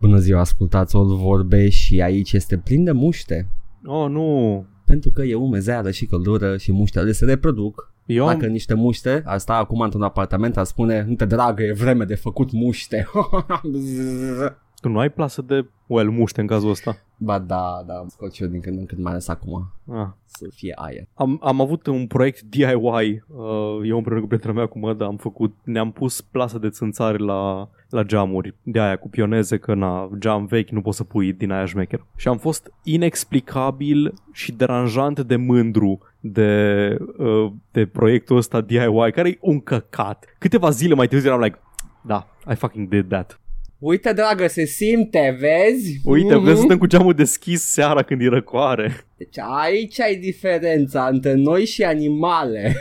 Bună ziua, ascultați o vorbe și aici este plin de muște. Oh, nu. Pentru că e umezeală și căldură și muștele se reproduc. Eu Dacă am... niște muște ar sta acum într-un apartament, ar spune, nu te dragă, e vreme de făcut muște. Tu nu ai plasă de well, muște în cazul ăsta? Ba da, da, scot și eu din când în când, mai ales acum, Ah. să fie aer. Am, am avut un proiect DIY, uh, eu împreună cu prietena mea cu Măda am făcut, ne-am pus plasă de țânțare la, la geamuri, de aia cu pioneze, că na, geam vechi nu poți să pui din aia șmecher. Și am fost inexplicabil și deranjant de mândru de, uh, de proiectul ăsta DIY, care e un căcat. Câteva zile mai târziu eram like, da, I fucking did that. Uite, dragă, se simte, vezi? Uite, Mhm. vrem să stăm cu geamul deschis seara când e răcoare. Deci aici ai diferența între noi și animale.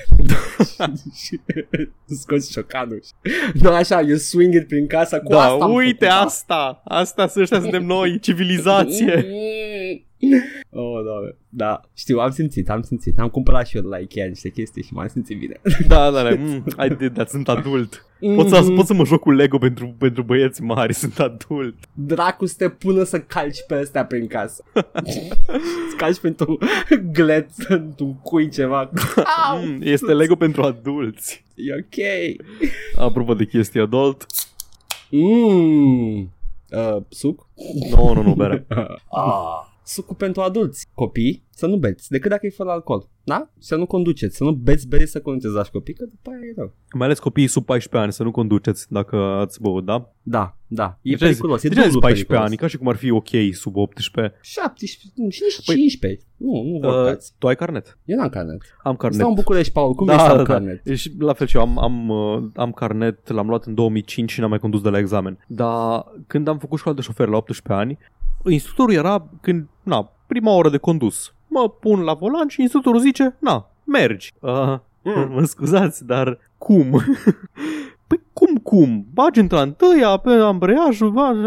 Scoți șocanul. Nu așa, you swing it prin casa cu da, asta am uite făcut, asta. Asta să ăștia suntem noi, civilizație. Oh, doamne. Da, știu, am simțit, am simțit. Am cumpărat și eu de la Ikea niște chestii și m-am simțit bine. da, da, da. Mm, I did that, sunt adult. Pot să, pot să mă joc cu Lego pentru, pentru băieți mari, sunt adult. Dracu să te pună să calci pe astea prin casă. să calci pentru glet, într-un cui ceva. Au! Mm, este Lego pentru adulți. E ok. Apropo de chestii adult, Mmm. Uh, suc? nu, nu, nu, bere. Ah. Sucul pentru adulți. Copii, să nu beți, decât dacă e fără alcool. Da? Să nu conduceți, să nu beți bere să conduceți la copii, că după aia e rău. Mai ales copiii sub 14 ani, să nu conduceți dacă ați băut, da? Da, da. E De ce ai zis- periculos. E de ce ai zis dublu 14 periculos. ani, ca și cum ar fi ok sub 18. 17 și nici Păi- 15. Nu, nu vă Uh, urcați. tu ai carnet? Eu n-am carnet. Am carnet. Stau în București, Paul. Cum da, da, da, da, da. carnet? Și la fel și eu am, am, uh, am carnet, l-am luat în 2005 și n-am mai condus de la examen. Dar când am făcut școală de șofer la 18 ani, instructorul era când, na, prima oră de condus. Mă pun la volan și instructorul zice, na, mergi. Uh, Mm. Mă scuzați, dar cum? Păi cum, cum? Bagi într întâia pe ambreiajul, bagi,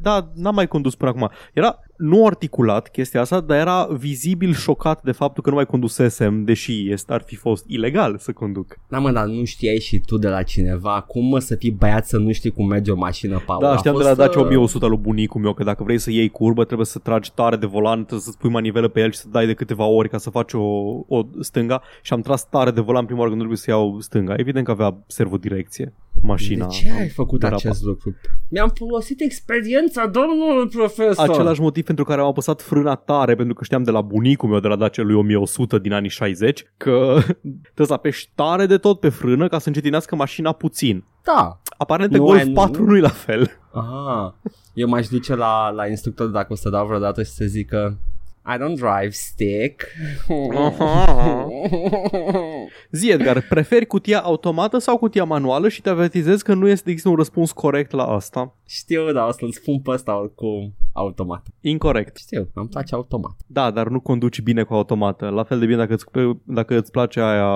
dar n-am mai condus până acum. Era nu articulat chestia asta, dar era vizibil șocat de faptul că nu mai condusesem, deși este, ar fi fost ilegal să conduc. Da, mă, dar nu știai și tu de la cineva cum mă să fii băiat să nu știi cum merge o mașină, Paul? Da, A știam de fost, la Dacia uh, 1100 lui bunicul meu că dacă vrei să iei curbă trebuie să tragi tare de volan, trebuie să-ți pui manivelă pe el și să dai de câteva ori ca să faci o, o stânga și am tras tare de volan prima oară când trebuie să iau stânga. Evident că avea servodirecție mașina. De ce ai făcut derapa. acest lucru? Mi-am folosit experiența, domnul profesor. Același motiv pentru care am apăsat frâna tare, pentru că știam de la bunicul meu de la Dacia lui 1100 din anii 60, că trebuie să apeși tare de tot pe frână ca să încetinească mașina puțin. Da. Aparent pe Nu Golf ai- 4 nu-i la fel. Aha. Eu m-aș duce la, la instructor dacă o să dau vreodată și să zică I don't drive stick. Zi, Edgar, preferi cutia automată sau cutia manuală și te avertizez că nu este există un răspuns corect la asta. Știu, dar o să-l spun pe ăsta oricum automat. Incorrect. Știu, îmi place automat. Da, dar nu conduci bine cu automată. La fel de bine dacă îți, dacă îți place aia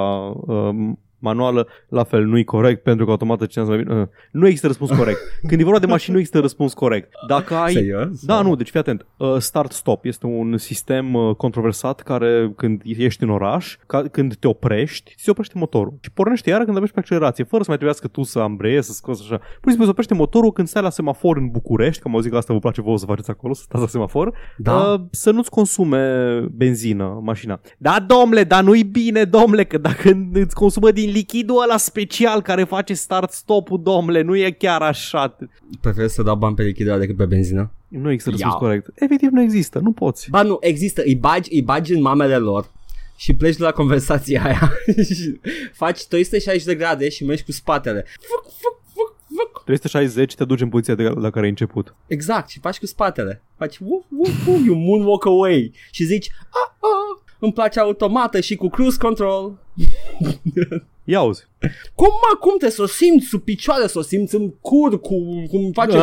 um, manuală, la fel nu e corect pentru că automată cineva mai bine. Uh, nu există răspuns corect. Când e vorba de mașini nu există răspuns corect. Dacă ai Serios? Da, nu, deci fii atent. Uh, Start-stop este un sistem uh, controversat care când ești în oraș, ca, când te oprești, se oprește motorul. Și pornește iară când apeși pe accelerație, fără să mai trebuiască tu să ambreiezi, să scoți așa. Pur și simplu se oprește motorul când stai la semafor în București, că am auzit că asta vă place vouă să faceți acolo, să stați la semafor, Da. uh, să nu-ți consume benzină mașina. Da, domnule, dar nu-i bine, domnule, că dacă îți consumă din lichidul ăla special care face start-stop-ul, domnule, nu e chiar așa. Prefer să dau bani pe lichidare decât pe benzină. Nu există răspuns Iau. corect. Efectiv nu există, nu poți. Ba nu, există, îi bagi, îi bagi în mamele lor și pleci de la conversația aia și faci 360 de grade și mergi cu spatele. Fuc, fuc, fuc, fuc. 360 te duci în poziția de la care ai început. Exact, și faci cu spatele. Faci woof, woof, woof, you moonwalk away și zici, ah, ah, îmi place automată și cu cruise control. Ia auzi. Cum mă, cum te să o simți sub picioare, să o simți în cur, cu, cum face...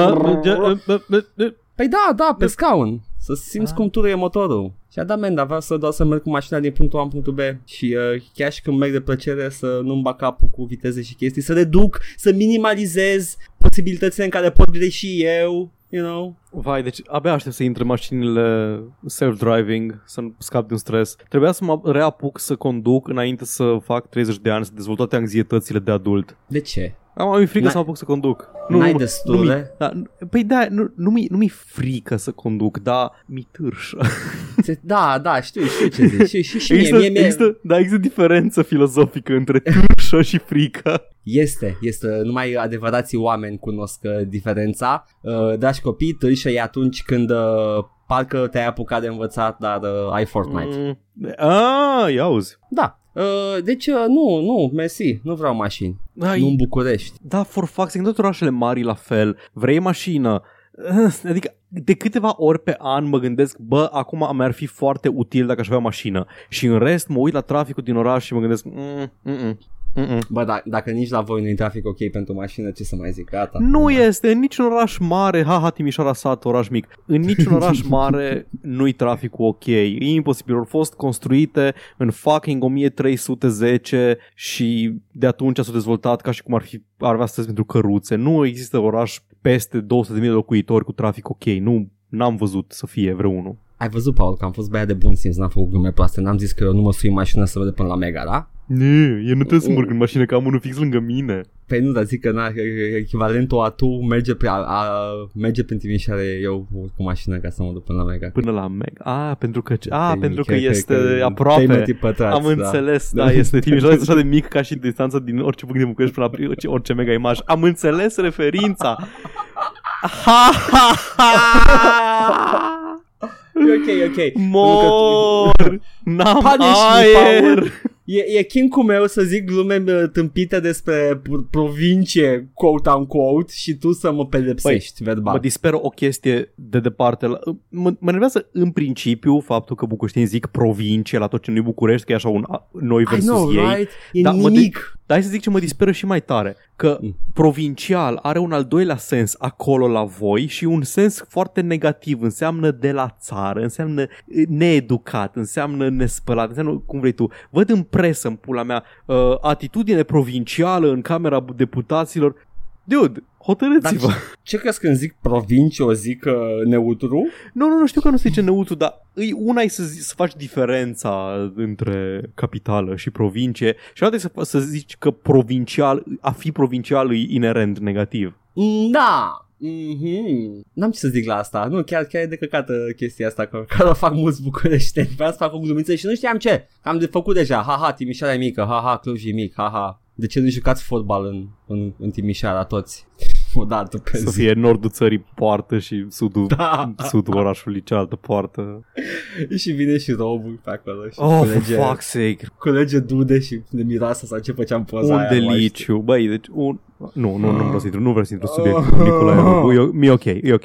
Păi da, da, pe scaun. Să simți Ah. cum turie motorul. Și a dat menda, vreau să doar să merg cu mașina din punctul A în punctul B și uh, chiar și când merg de plăcere să nu-mi bag capul cu viteze și chestii, să reduc, să minimalizez posibilitățile în care pot greși eu, you know. Vai, deci abia aștept să intre mașinile self-driving, să nu scap din stres. Trebuia să mă reapuc să conduc înainte să fac 30 de ani, să dezvolt toate anxietățile de adult. De ce? Am, am frică N-ai- să mă apuc să conduc. N-ai nu, destule? Nu, mi- da, nu- păi da, nu, nu, mi, nu mi frică să conduc, dar mi târșă. Ți- Da, da, știu, știu ce zici. Și, și, și mie, există, mie, mie, există, da, există diferență filozofică între târșă și frică. Este, este, numai adevărații oameni cunosc uh, diferența. Uh, dragi copii, târșă e atunci când uh, parcă te-ai apucat de învățat, dar uh, ai Fortnite. Mm. Mm. Ah, ia auzi. Da. Uh, deci, uh, nu, nu, mersi, nu vreau mașini. Da, Nu în București. Da, for fuck's sake, în toate orașele mari la fel. Vrei mașină? Adică de câteva ori pe an mă gândesc, bă, acum mi-ar fi foarte util dacă aș avea mașină. Și în rest mă uit la traficul din oraș și mă gândesc, mm, mm, mm, mm. Bă, da, dacă nici la voi nu-i trafic ok pentru mașină, ce să mai zic, gata. Nu este în niciun oraș mare, haha, Timișoara sat, oraș mic, în niciun oraș mare nu-i traficul ok. E imposibil, au fost construite în fucking 1310 și de atunci s-au dezvoltat ca și cum ar fi ar avea astăzi pentru căruțe. Nu există oraș peste 200.000 de locuitori cu trafic ok. Nu, n-am văzut să fie vreunul. Ai văzut, Paul, că am fost băiat de bun simț, n-am făcut glume proaste, n-am zis că eu nu mă sui în mașină să văd până la Mega, da? Nu, eu nu trebuie să merg în mașină, că am unul fix lângă mine. Păi nu, dar zic că na, echivalentul a tu merge, pe, a, a, merge prin Timișoara, eu urc cu mașină ca să mă duc până la Mega. Până la Meg. Ah, pentru că, ah, Cred- pentru că cred- cred este că aproape. 3 metri pătrați, Am da. înțeles, da, este Timișoara este așa de mic ca și distanța din orice punct de București până la orice, orice mega imaj. Am înțeles referința. Ha, ha, ha. E ok, ok. Mor! N-am Punish me, aer! Paul. E, e chincul meu să zic glume bă, tâmpite despre p- provincie, quote-unquote, și tu să mă pedepsești verbal. Mă disperă o chestie de departe. La- Mă, mă nervează în principiu faptul că bucureștenii zic provincie la tot ce nu-i București, că e așa un a- noi I versus know, ei. right? E Da, mă nimic. Dar hai să zic ce mă disperă și mai tare, că Mm. provincial are un al doilea sens acolo la voi și un sens foarte negativ, înseamnă de la țară, înseamnă eh, needucat, înseamnă nespălat, înseamnă cum vrei tu. Văd în presă, în pula mea, uh, atitudine provincială în Camera Deputaților. Dude, hotărâți-vă. Dar Ce crezi când zic provincie, o zic uh, neutru? Nu, nu, nu știu că nu se zice neutru, dar îi una e să, zi, să faci diferența între capitală și provincie și alta e să, să zici că provincial, a fi provincial e inerent negativ. Mm, Da. Mm-hmm. N-am ce să zic la asta. Nu, chiar, chiar e de căcată chestia asta, că, care o fac mulți bucureșteni. Vreau să fac o glumiță și nu știam ce. Am de făcut deja. Ha-ha, Timișoara e mică. Ha-ha, Cluj e mic. Ha-ha. De ce nu jucați fotbal în, în, în Timișoara toți? Odată pe Să zi. fie nordul țării poartă și sudul, Da. sudul orașului cealaltă poartă. și vine și robul pe acolo și Oh, for culege, fuck's sake. culege dude și de miroasă sau ce făceam poza Un aia, mai știu. deliciu. Băi, deci un... Nu, nu, nu vreau să intru, nu vreau să intru în subiectul cu Nicolae Robu. E, mi-e ok, e ok.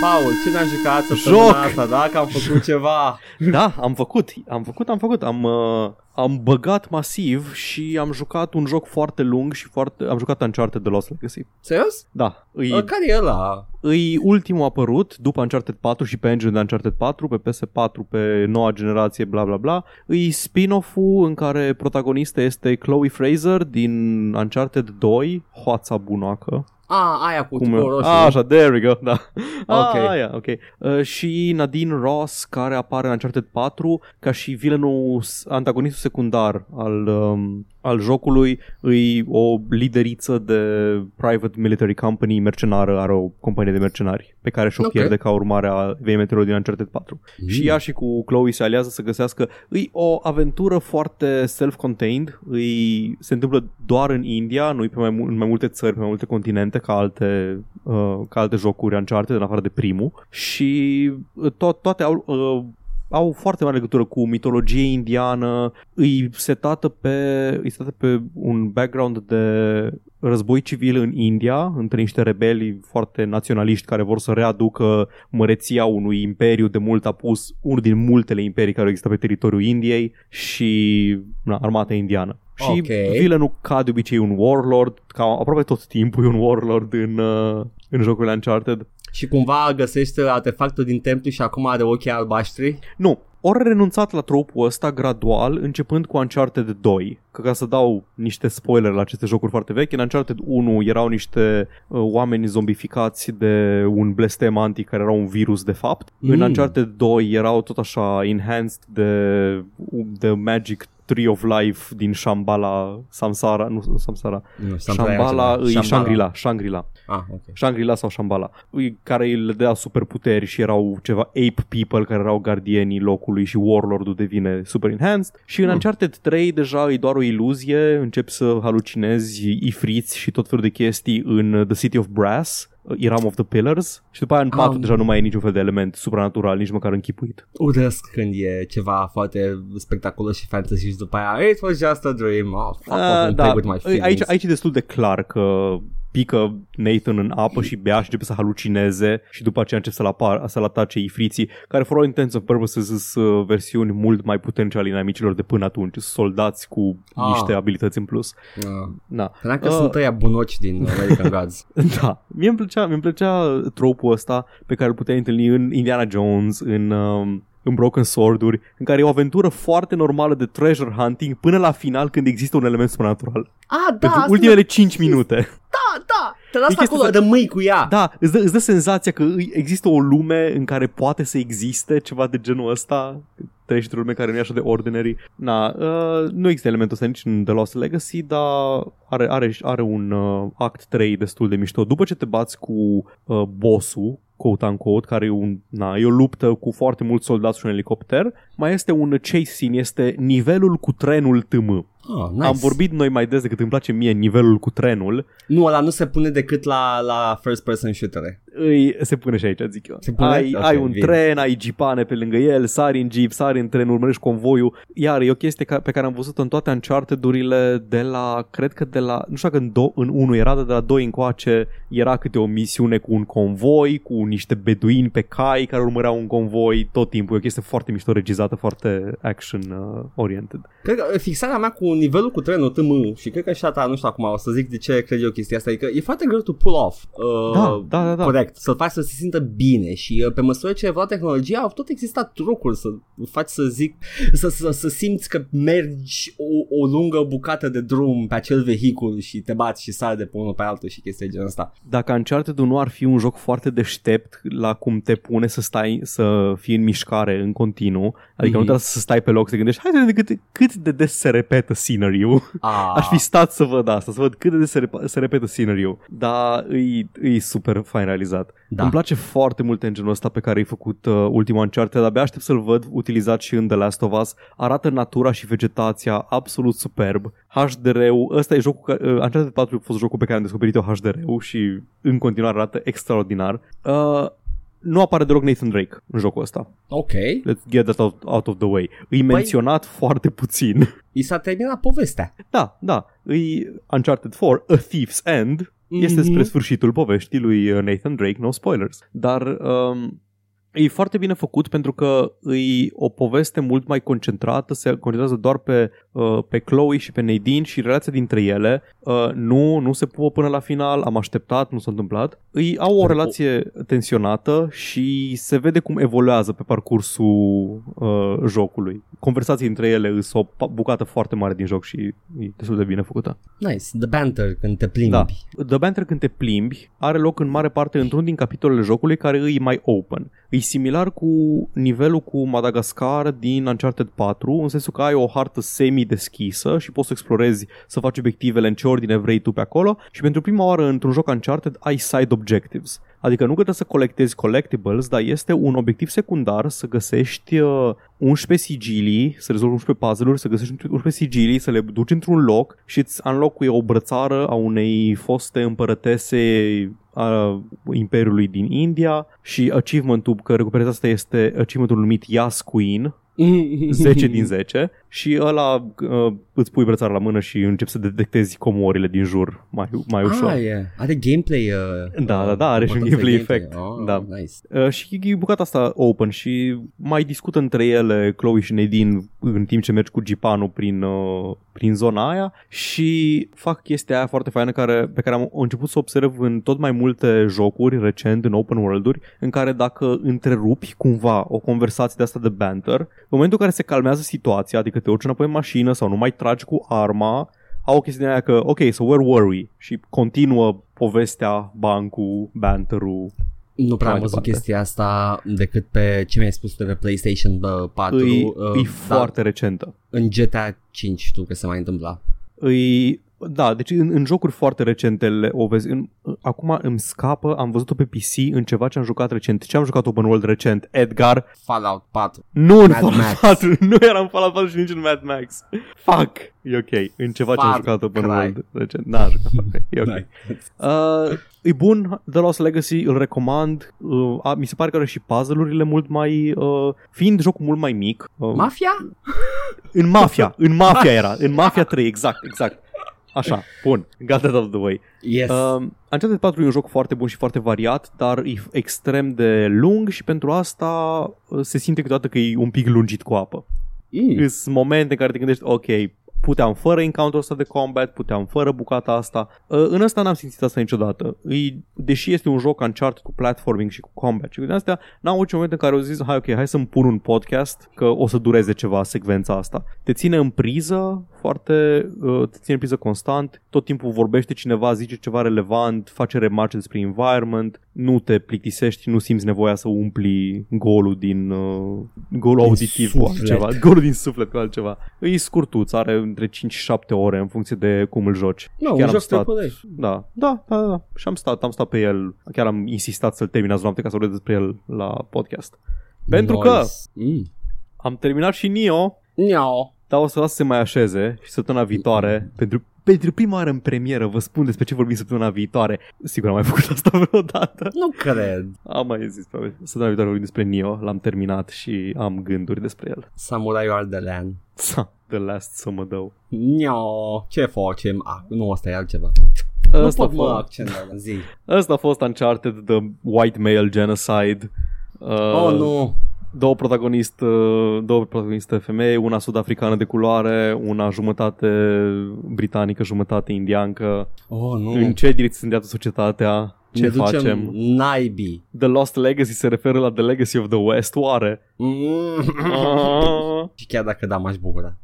Paul, ce ne-am jucat săptămâna Joc! asta, da? Că am făcut ceva. Da, am făcut, am făcut, am făcut, am, uh, am băgat masiv și am jucat un joc foarte lung și foarte, am jucat Uncharted The Lost Legacy. Serios? Da, îi, Uh, Care e ăla? îi ultimul apărut după Uncharted 4 și pe engine de Uncharted 4, pe PS4, pe noua generație, bla bla bla. Îi spin-off-ul în care protagonistă este Chloe Fraser din Uncharted 2, hoața bunoacă. A, aia cu Cum e? tucul roșu. A, așa, there we go, da. Ok. Ah, aia, ok. Uh, și Nadine Ross, care apare în Uncharted 4 ca și vilenul, antagonistul secundar al, um, al jocului, îi o lideriță de private military company mercenară, are o companie de mercenari pe care și-o Ok. pierde ca urmare a evenimentelor din Uncharted 4. Mm. Și ea și cu Chloe se aliază să găsească îi o aventură foarte self-contained, îi se întâmplă doar în India, nu e pe mai, mu- în mai multe țări, pe mai multe continente ca alte, uh, ca alte jocuri Uncharted, în afară de primul. Și uh, to- toate au uh, au foarte mare legătură cu mitologie indiană, îi setată pe, îi setată pe un background de război civil în India, între niște rebeli foarte naționaliști care vor să readucă măreția unui imperiu de mult apus, unul din multele imperii care există pe teritoriul Indiei și na, armata indiană. Și Ok. villainul ca de obicei un warlord, ca aproape tot timpul e un warlord în, uh, în jocurile Uncharted. Și cumva găsește artefactul din templu și acum are ochii albaștri. Nu, ori renunțat la tropul ăsta gradual, începând cu Uncharted 2. Că ca să dau niște spoiler la aceste jocuri foarte vechi, în Uncharted 1 erau niște uh, oameni zombificați de un blestem anti care era un virus de fapt. Mm. În Uncharted 2 erau tot așa enhanced de, de magic Tree of Life din Shambhala, Samsara, nu Samsara, Nu, Shambhala, e Shangri-La, Shangri-La. Ah, ok. Shangri-La sau Shambhala, care le dea superputeri și erau ceva ape people care erau gardienii locului și Warlord-ul devine super enhanced și în Hmm. Uncharted 3 deja e doar o iluzie, începi să halucinezi ifriți și tot felul de chestii în The City of Brass, Iram of the Pillars și după aia în 4 Am- deja nu mai e niciun fel de element supranatural, nici măcar închipuit. Urăsc când e ceva foarte spectaculos și fantasy și după aia It was just a dream oh, fuck off Ah, and da, play with my feelings. aici, aici e destul de clar că pică Nathan în apă și bea și începe să halucineze și după aceea începe să-l, apar, să-l atace ifriții, care for all intents and purposes sunt uh, versiuni mult mai puternice ale inamicilor de până atunci, sunt soldați cu Ah. niște abilități în plus. Ah. Na. Credeam că Ah. sunt ăia bunoci din American Gods Da, mie îmi plăcea, mi plăcea tropul ăsta pe care îl puteai întâlni în Indiana Jones, în, um, în Broken Sword-uri, în care e o aventură foarte normală de treasure hunting până la final când există un element supranatural. Ah, da, Pentru asta ultimele 5 minute. Da, da Te las E chestia acolo, să- rămâi cu ea Da, îți dă, îți dă senzația că îi- există o lume în care poate să existe ceva de genul ăsta treci într-o lume care nu e așa de ordinary. Na, uh, nu există elementul ăsta nici în The Lost Legacy, dar are, are, are un uh, act 3 destul de mișto. După ce te bați cu uh, bossul, quote unquote, care e, un, na, e o luptă cu foarte mulți soldați și un elicopter, mai este un chase scene, este nivelul cu trenul TM. Oh, nice. Am vorbit noi mai des decât îmi place mie nivelul cu trenul, Nu, ăla nu se pune decât la, la first person shooter îi, se pune și aici, zic eu. Se pune? Ai, Ok, ai un bine. tren, ai jeepane pe lângă el, sari în jeep, sari în tren, urmărești convoiul. Iar e o chestie ca, pe care am văzut în toate Uncharted-urile de la, cred că de la, nu știu dacă în, do, în 1 era, dar de la 2 încoace era câte o misiune cu un convoi, cu niște beduini pe cai care urmăreau un convoi tot timpul. E o chestie foarte mișto regizată, foarte action-oriented. Cred că fixarea mea cu nivelul cu trenul TM și cred că și a ta, nu știu acum, o să zic de ce cred eu chestia asta, e că e foarte greu to pull off. Uh, Da, da, da, da. Corect, să-l faci să se simtă bine și uh, pe măsură ce evolua tehnologia au tot existat trucuri să faci să zic, să, să, să simți că mergi o, o lungă bucată de drum pe acel vehicul și te bați și sari de pe unul pe altul și chestii de genul ăsta. Dacă Uncharted nu ar fi un joc foarte deștept la cum te pune să stai să fii în mișcare în continuu, adică Mhm. nu trebuie să stai pe loc să te gândești, hai să vedem cât, cât de des se repetă scenariul. Ah, Aș fi stat să văd asta, să văd cât de des se, rep- se repetă scenariul. Dar e, e super fain realizat. Da. Îmi place foarte mult engine-ul ăsta pe care ai făcut uh, ultima Uncharted, abia aștept să-l văd utilizat și în The Last of Us. Arată natura și vegetația absolut superb. HDR-ul, ăsta e jocul, ca- uh, Uncharted 4 a fost jocul pe care am descoperit eu HDR-ul și în continuare arată extraordinar. Uh, nu apare deloc Nathan Drake în jocul ăsta. ok. Let's get that out, out of the way. E menționat foarte puțin. I s-a terminat povestea. Da, da. E Uncharted 4, A Thief's End, este Mhm. spre sfârșitul poveștii lui uh, Nathan Drake, no spoilers. Dar um, e foarte bine făcut pentru că e o poveste mult mai concentrată, se concentrează doar pe, uh, pe Chloe și pe Nadine și relația dintre ele. Uh, nu, nu se pupă până la final, am așteptat, nu s-a întâmplat. Ei au o relație tensionată și se vede cum evoluează pe parcursul uh, jocului. Conversații între ele sunt o pa- bucată foarte mare din joc și e destul de bine făcută. Nice. The banter când te plimbi. Da. The Banter când te plimbi are loc în mare parte într-un din capitolele jocului care îi mai open. E similar cu nivelul cu Madagascar din Uncharted 4, în sensul că ai o hartă semi-deschisă și poți să explorezi, să faci obiectivele în ce ordine vrei tu pe acolo și pentru prima oară într-un joc Uncharted ai side objectives. Adică nu că trebuie să colectezi collectibles, dar este un obiectiv secundar să găsești uh, 11 sigilii, să rezolvi 11 puzzle-uri, să găsești 11 sigilii, să le duci într-un loc și îți unlock o brățară a unei foste împărătese a Imperiului din India și achievementul că recuperezi asta este achievementul numit Yas Queen, 10 din 10 și ăla uh, îți pui brățara la mână și începi să detectezi comorile din jur mai, mai ușor. Ah, yeah. Are gameplay. Uh, Da, da, da, are și un buttons de gameplay effect. Oh, Da. Nice. Uh, și e bucata asta open și mai discută între ele Chloe și Nadine în timp ce mergi cu Gipanu prin, uh, prin zona aia și fac chestia aia foarte faină care, pe care am început să observ în tot mai multe jocuri recent, în open world-uri, în care dacă întrerupi cumva o conversație de asta de banter, în momentul în care se calmează situația, adică te urci înapoi în mașină sau nu mai tragi cu arma, au o chestie de aia că, ok, so where were we? Și continuă povestea, bancul, banterul, Nu prea am mai văzut departe. chestia asta decât pe ce mi-ai spus de pe PlayStation bă, 4. Îi, uh, e da, foarte recentă. În GTA 5 știu că se mai întâmpla. Îi, da, deci în, în jocuri foarte recente le, o vezi. În, acum îmi scapă, am văzut-o pe PC în ceva ce am jucat recent. Ce am jucat open world recent? Edgar? Fallout 4. Nu în Mad Fallout Max. 4, nu era în Fallout 4 și nici în Mad Max. Fuck! E ok. În ceva ce am Far jucat open Cry. world recent. N-am jucat Far Cry. E ok. Nice. Uh, e bun, The Lost Legacy, îl recomand. Uh, a, mi se pare că are și puzzle-urile mult mai... Uh, fiind jocul mult mai mic. Uh, Mafia? în Mafia, în Mafia era. În Mafia 3, exact, exact. Așa, bun, got that out of the way. Yes. Uh, Uncharted 4 e un joc foarte bun și foarte variat, dar e extrem de lung și pentru asta uh, se simte câteodată că e un pic lungit cu apă. mm. Sunt momente în care te gândești, ok, puteam fără encounter ăsta de combat, puteam fără bucata asta. Uh, În ăsta n-am simțit asta niciodată. Îi, deși este un joc Uncharted cu platforming și cu combat și cu din astea, n-am avut niciun moment în care au zis, hai ok, hai să-mi pun un podcast, că o să dureze ceva secvența asta. Te ține în priză foarte, uh, te ține în priză constant, tot timpul vorbește cineva, zice ceva relevant, face remarce despre environment, nu te plictisești, nu simți nevoia să umpli golul din uh, golul Din auditiv cu suflet. altceva, golul din suflet cu altceva. E scurtuț, are între 5 și 7 ore în funcție de cum îl joci. Nu, Chiar un am joc stat, de da, da, da, da, și am stat, am stat pe el, chiar am insistat să-l termin azi noapte ca să vorbesc despre el la podcast. Pentru că Mm. am terminat și Nio, Niao. dar o să las să se mai așeze și săptămâna viitoare, pentru, pentru prima oară în premieră, vă spun despre ce vorbim săptămâna viitoare. Sigur am mai făcut asta vreodată. Nu cred. Am mai zis, probabil. Săptămâna viitoare vorbim despre Nio, l-am terminat și am gânduri despre el. Samurai Ardelan. The Last Summerdow. Niao. Ce facem? Ah, nu, asta e altceva. Ăsta, nu pot, mă, a accent la zi. ăsta a fost Uncharted, The White Male Genocide. Uh, Oh, nu. Două protagoniste, două protagoniste femei, una sud-africană de culoare, una jumătate britanică, jumătate indiancă. Oh, nu. În ce direcție se îndreaptă societatea? Ce ne ducem facem? naibii. The Lost Legacy se referă la The Legacy of the West, oare? Mm. Ah, Și chiar dacă da, m-aș bucura.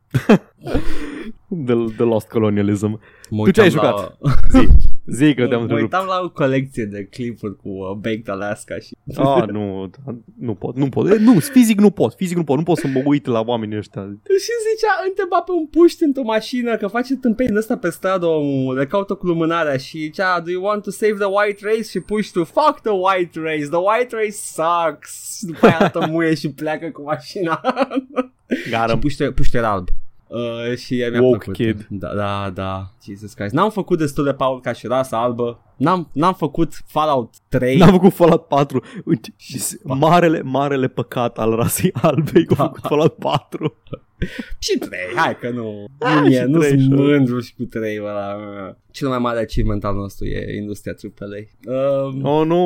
the, the Lost Colonialism. Mă Tu ce ai uitam jucat? La... Zi, zi că te-am Mă întrerupt. uitam la o colecție de clipuri cu uh, Baked Alaska și... Ah, nu, nu pot, nu pot. Nu, fizic nu pot, fizic nu pot, nu pot să mă uit la oamenii ăștia. Și zicea, întreba pe un puști într-o mașină că face tâmpei din ăsta pe stradă omul, le caută cu lumânarea și zicea, do you want to save the white race? Și puștiu, fuck the white race, the white race sucks. Și după aia altă muie și pleacă cu mașina. și Garam. puștiu, puștiu era alb. Uh, și mi-a Woke plăcut. kid. Da, da, da. Jesus Christ. N-am făcut destul de Paul ca și rasa albă. N-am, n-am făcut Fallout 3. N-am făcut Fallout 4. Uite, marele, marele păcat al rasei albe e că a Da. făcut Fallout 4. Și 3, hai că nu. Ah, nu și e, nu trei, sunt sure. mândru și cu 3 ăla. Cel mai mare achievement al nostru e industria AAA. Um, Oh, nu!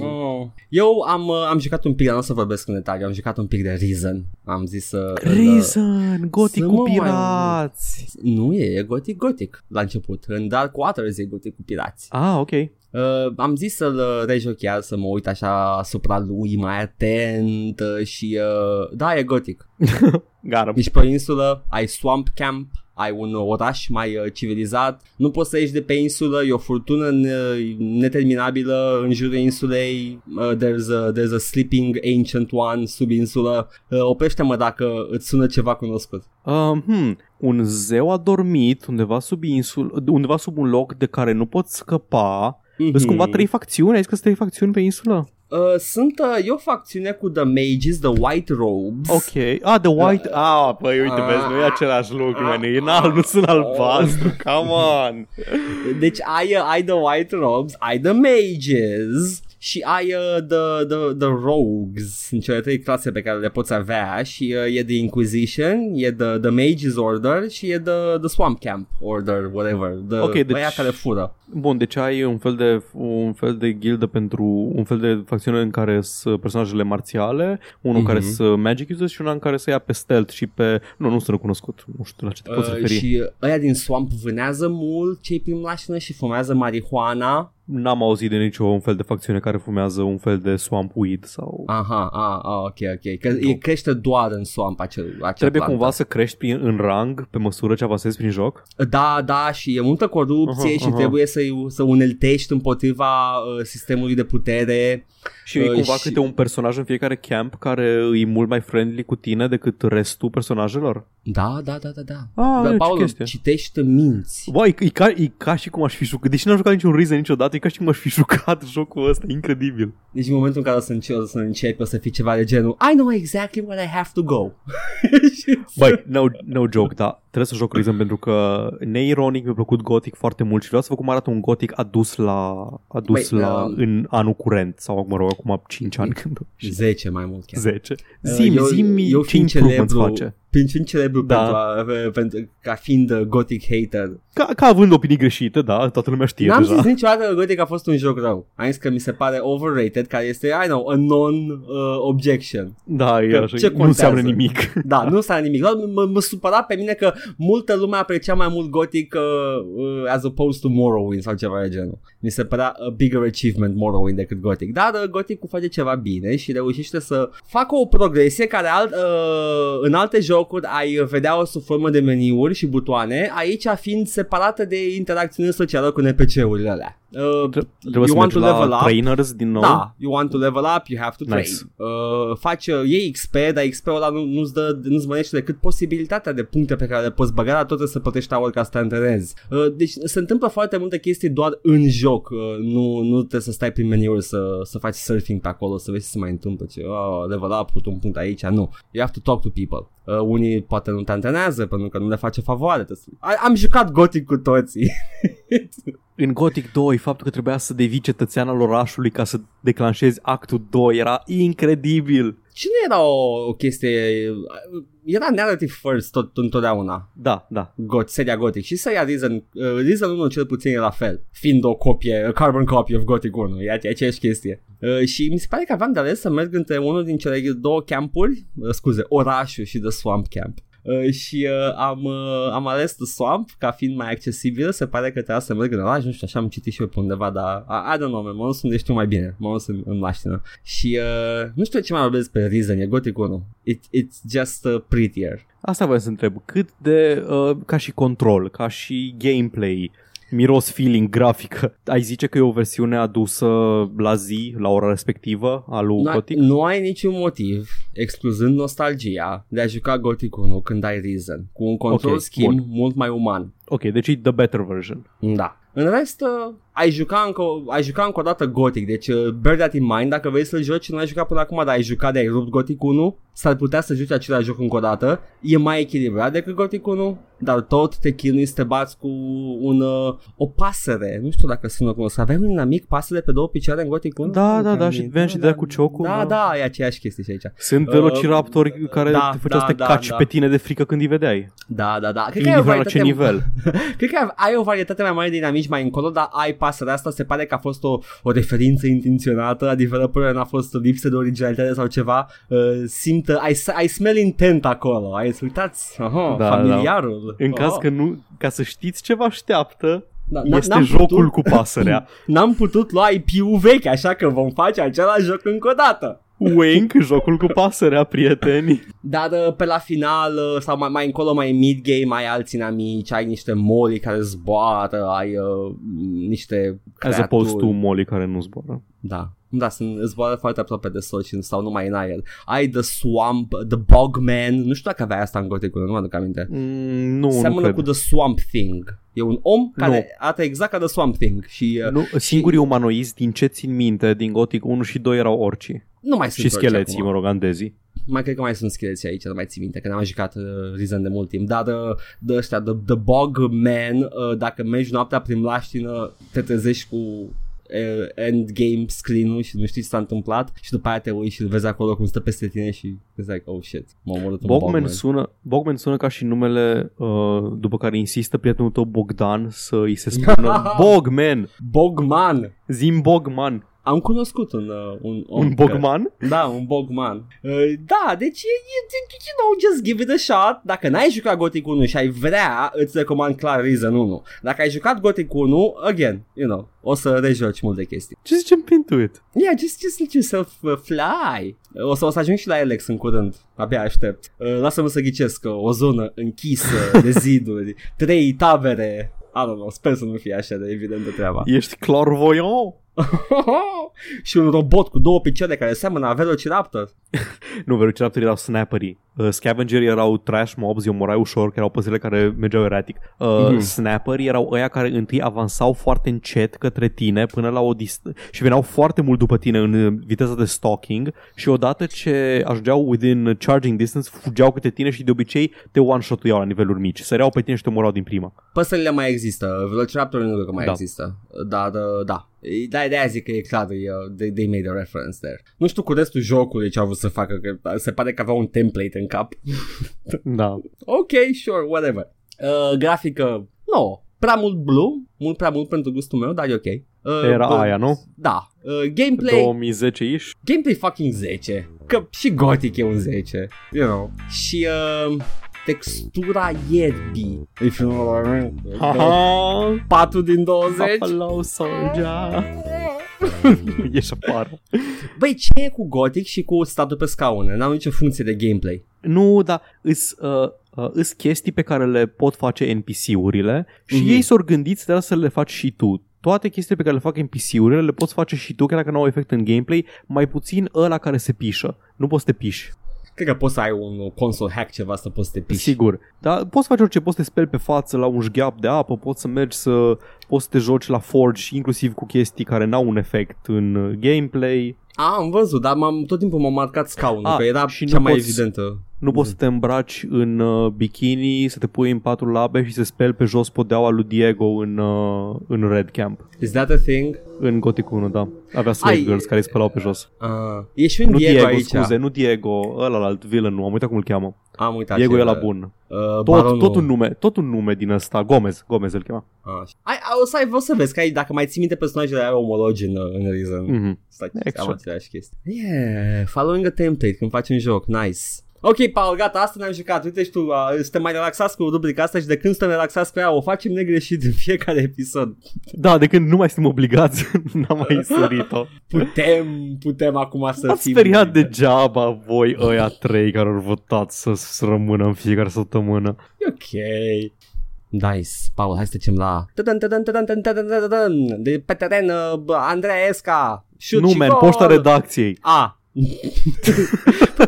oh. Eu am, uh, am jucat un pic, dar nu o să vorbesc în detaliu, am jucat un pic de Reason. Am zis să... Reason, gotic Să cu mă mai- pirați. Nu e, e gotic gotic la început. În Dark Waters e gotic cu pirați. Ah, ok. Uh, am zis să-l uh, rejochear, să mă uit așa asupra lui mai atent uh, și uh, da, e gotic. Garam. Ești pe o insulă, ai swamp camp, ai un oraș mai uh, civilizat, nu poți să ieși de pe insulă, e o furtună uh, neterminabilă în jurul insulei, uh, there's, a, there's a sleeping ancient one sub insulă, uh, oprește-mă dacă îți sună ceva cunoscut. Um, hmm, un zeu a dormit undeva sub insul, undeva sub un loc de care nu poți scăpa. Mm-hmm. Sunt cumva trei facțiuni? Ai zis că sunt trei facțiuni pe insulă? Uh, sunt, uh, e o facțiune cu The Mages, The White Robes. Ok. Ah, The White... Ah, păi uite, Ah. vezi, nu e același lucru, man. E în alb, nu sunt albastru. Come on. Deci ai, ai The White Robes, ai The Mages și ai uh, the, the, the Rogues, în cele trei clase pe care le poți avea și uh, e The Inquisition, e the, the Mage's Order și e the, the Swamp Camp Order, whatever, the Ok, deci- aia care fură. Bun, deci ai un fel de un fel de gildă pentru un fel de facțiune în care sunt personajele marțiale, unul Mhm. care sunt magic users și una în care să ia pe stealth și pe nu, nu sunt recunoscut. Nu știu la ce te poți Uh, referi. și ăia din Swamp vânează mult cei prin lașină și fumează marihuana. N-am auzit de nicio un fel de facțiune care fumează un fel de swamp weed sau Aha, a, a, ok, ok. Că e crește doar în Swamp acel, acel Trebuie plantă. cumva să crești prin, în rang pe măsură ce avansezi prin joc? Da, da, și e multă corupție Aha, și aha. trebuie să, să uneltești împotriva uh, sistemului de putere. Și e Uh, cumva și- câte un personaj în fiecare camp care e mult mai friendly cu tine decât restul personajelor? Da, da, da, da, da. Ah, da ce Paul, chestie. citește minți. Bă, e, e, ca, e ca și cum aș fi jucat, deși n-am jucat niciun Reason niciodată, e ca și cum aș fi jucat jocul ăsta, incredibil. Deci în momentul în care o să începi, o să începi, o să fii ceva de genul I know exactly where I have to go. Și- Băi, no, no joke, da, trebuie să joc Reason pentru că neironic mi-a plăcut Gothic foarte mult și vreau să văd cum arată un Gothic adus la, adus Băi, la, um, în anul curent sau, mă rog, acum 5 ani când 10 mai mult chiar. 10. Uh, Zimi, eu, zimi eu ce fiind improvements celebru, face. Fiind, fiind celebru Da. pentru, a, pentru, ca fiind uh, gothic hater. Ca, ca având opinii greșite, da, toată lumea știe N-am deja. zis niciodată că Gothic a fost un joc rău. Am zis că mi se pare overrated, care este, I know, a non-objection. Da, e Că așa, ce nu înseamnă contează? nimic. Da, nu s-a nimic. Doar mă, mă supăra pe mine că multă lume aprecia mai mult Gothic uh, uh, as opposed to Morrowind sau ceva de genul. Mi se părea a bigger achievement Morrowind decât Gothic. Dar uh, Gothic face ceva bine și reușește să facă o progresie care alt, uh, în alte jocuri ai vedea o sub formă de meniuri și butoane, aici fiind separată de interacțiune socială cu NPC-urile alea. Uh, Trebuie să mergi la trainers din nou. da, you want to level up, you have to train. Nice. Uh, faci, uh, iei XP, dar XP-ul ăla nu, nu-ți, dă, nu-ți mănește decât posibilitatea de puncte pe care le poți băga, dar tot trebuie să plătești aur ca să te antrenezi. Uh, deci se întâmplă foarte multe chestii doar în joc, uh, nu, nu trebuie să stai prin meniuri să, să faci surfing pe acolo, să vezi ce se mai întâmplă, ce, oh, level up, put un punct aici, nu. You have to talk to people. Uh, unii poate nu te antrenează pentru că nu le face favoare. Trebuie să- Am jucat Gothic cu toții. În Gothic 2, faptul că trebuia să devii cetățean al orașului ca să declanșezi actul 2 era incredibil. Și nu era o, o chestie... Era narrative first tot întotdeauna. Da, da. Got, seria Gothic și să ia Reason, uh, Reason 1 cel puțin e la fel, fiind o copie, a carbon copy of Gothic 1, e ace- aceeași chestie. Uh, și mi se pare că aveam de ales să merg între unul din cele două campuri, uh, scuze, orașul și The Swamp Camp. Uh, și uh, am, uh, am ales The Swamp ca fiind mai accesibil, se pare că trebuia să merg în oraș, nu știu, așa am citit și eu pe undeva, dar I, I don't know, man, mă dus unde știu mai bine, mă dus în, în mașină. Și uh, nu știu ce mai vorbesc pe Reason, e Gothic 1, It, it's just uh, prettier. Asta vreau să întreb. Cât de, uh, ca și control, ca și gameplay, miros, feeling, grafică, ai zice că e o versiune adusă la zi, la ora respectivă, a lui Nu ai, Gothic? nu ai niciun motiv, excluzând nostalgia, de a juca Gothic 1 când ai Reason, cu un control Ok, schimb bun. mult mai uman. Ok, deci e the better version. Da. În rest, uh, ai juca, încă, ai juca încă o dată Gothic, deci uh, bear that in mind, dacă vrei să-l joci și nu ai jucat până acum, dar ai jucat de ai rupt Gothic 1, s-ar putea să joci același joc încă o dată, e mai echilibrat decât Gothic 1, dar tot te chinui să te bați cu un, uh, o pasăre, nu știu dacă sună cum să aveai un inamic pasăre pe două picioare în Gothic 1? Da, da, Nu da, și mi- veneam și de cu ciocul, Da, da. da, e aceeași chestie și aici. Sunt Uh, velociraptori care da, te făceau da, să te da, caci da. pe tine de frică când îi vedeai. Da, da, da. Cred că ai o Indiferent la ce varietate, nivel. Cred că ai o varietate mai mare de inamici mai încolo, dar ai pasărea asta, se pare că a fost o, o referință intenționată, a developerului n-a fost o lipsă de originalitate sau ceva. Uh, simt, ai, ai smell intent acolo, ai zis, uitați, aha, Da, familiarul. În caz Oh. că nu, ca să știți ce vă așteaptă, Da, n- este n-am jocul putut- cu pasărea. N-am putut lua IP-ul vechi, așa că vom face același joc încă o dată. Wink, jocul cu pasărea, prieteni. Dar uh, pe la final uh, sau mai, mai încolo mai mid-game ai alți inamici, ai niște moli care zboară, ai uh, niște As opposed to creaturi. Molly care nu zboară. Da, da, sunt zboară foarte aproape de sol și stau numai în aer. Ai The Swamp, The Bogman, nu știu dacă avea asta în Gothic, nu mă aduc aminte. Mm, nu, nu Seamănă cred. cu The Swamp Thing. E un om care Nu. arată exact ca The Swamp Thing și uh, Nu, singurii umanoizi din ce țin minte din Gothic 1 și 2 erau orcii. nu mai sunt Și orice scheleții, acum. mă rog, andezii. Mai cred că mai sunt scheleții aici, nu mai țin minte, că n-am mai jucat uh, Reason de mult timp. Dar uh, de ăștia, The, the Bogman, uh, dacă mergi noaptea prin laștină, te trezești cu uh, endgame screen-ul și nu știi ce s-a întâmplat și după aia te uiți și îl vezi acolo cum stă peste tine și îți like, oh shit, m-a omorât un Bogman, Bogman. sună, Bogman sună ca și numele uh, după care insistă prietenul tău Bogdan să îi se spună Bogman, Bogman! zim Bogman. Am cunoscut un, uh, un om Un care- Bogman? Da, un Bogman. Uh, da, deci, e, e, e, you know, just give it a shot. Dacă n-ai jucat Gothic 1 și ai vrea, îți recomand clar Reason 1. Dacă ai jucat Gothic 1, again, you know, o să rejoci multe chestii. Just jump into it. Yeah, just, just let yourself uh, fly. O să, o să ajung și la Alex în curând. Abia aștept. Uh, lasă-mă să ghicesc uh, o zonă închisă de ziduri, trei tabere. I don't know, sper să nu fie așa de evidentă treaba. Ești clairvoyant? și un robot cu două picioare care seamănă a Velociraptor. Nu, Velociraptor erau snapperii. Uh, Scavengerii erau trash mobs, îi omorai ușor, că erau păsările care mergeau erratic. Uh, Mhm. Snapperii erau ăia care întâi avansau foarte încet către tine până la o dist- și veneau foarte mult după tine în uh, viteza de stalking și odată ce ajungeau within charging distance, fugeau câte tine și de obicei te one-shot-uiau la niveluri mici. Săreau pe tine și te omorau din prima. Păsările mai există, Velociraptor nu cred că mai Da. există, dar uh, da. Da, de aia zic că e clar, e, uh, they, they made a reference there. Nu știu cu restul jocului ce au vrut să facă, că se pare că avea un template în cap. Da. ok, sure, whatever. Uh, grafică, nu, prea mult blue, mult prea mult pentru gustul meu, dar e ok. Uh, Era uh, aia, nu? Da. Uh, gameplay, 2010-ish. gameplay fucking 10. Că și Gothic e un 10, you know. Și uh, textura ierbii. If you know what I mean. Haha! 4 din 20. Hello, soldier! Ieși afară. Băi, ce e cu Gothic și cu statul pe scaune? N-au nicio funcție de gameplay. Nu, dar îs, uh, uh, îs chestii pe care le pot face NPC-urile și Mhm. ei s-au gândit să să le faci și tu. Toate chestiile pe care le fac NPC-urile le poți face și tu, chiar dacă nu au efect în gameplay, mai puțin ăla care se pișă. Nu poți să te piși, Cred că poți să ai un console hack ceva să poți să te piși. sigur. Dar poți să faci orice, poți să te speli pe față la un șgheap de apă, poți să mergi să poți să te joci la Forge, inclusiv cu chestii care n-au un efect în uh, gameplay. A, am văzut, dar m-am, tot timpul m-a marcat scaunul, A, că era și cea nu mai poți- evidentă. Nu poți să te îmbraci în uh, bikini, să te pui în patru labe și să speli pe jos podeaua lui Diego în, uh, în Red Camp. Is that a thing? În Gothic 1, da. Avea slave Ai- girls care îi spălau pe jos. Uh, e și un Nu Diego, Diego, aici. scuze, nu Diego, ăla alt villain, nu, am uitat cum îl cheamă. Am uitat. Diego ce e la era. bun. Uh, Tot, baronul. tot, un nume, tot un nume din ăsta, Gomez, Gomez îl chema. Ah, ai, ai, o să ai, o să vezi că ai, dacă mai ții minte personajele ai omologi în, în Reason. Mm. Mhm. Stai, Exact. am aceleași chestii. Yeah, following a template când faci un joc, nice. Ok, Paul, gata, asta ne-am jucat. Uite și tu, uh, suntem mai relaxați cu rubrica asta și de când suntem relaxați cu ea, o facem negreșit în fiecare episod. Da, de când nu mai suntem obligați, n-am mai sărit-o. Putem, putem acum să Ați fim... speriat degeaba voi ăia trei care au votat să, să rămână în fiecare săptămână. E ok. Nice. Paul, hai să trecem la... Tădăn, tădăn, tădăn, tădăn, tădăn, tădăn, tădăn. De pe teren, uh, bă, Andreea Esca. Shoot Nu, și man, gol! poșta redacției. A.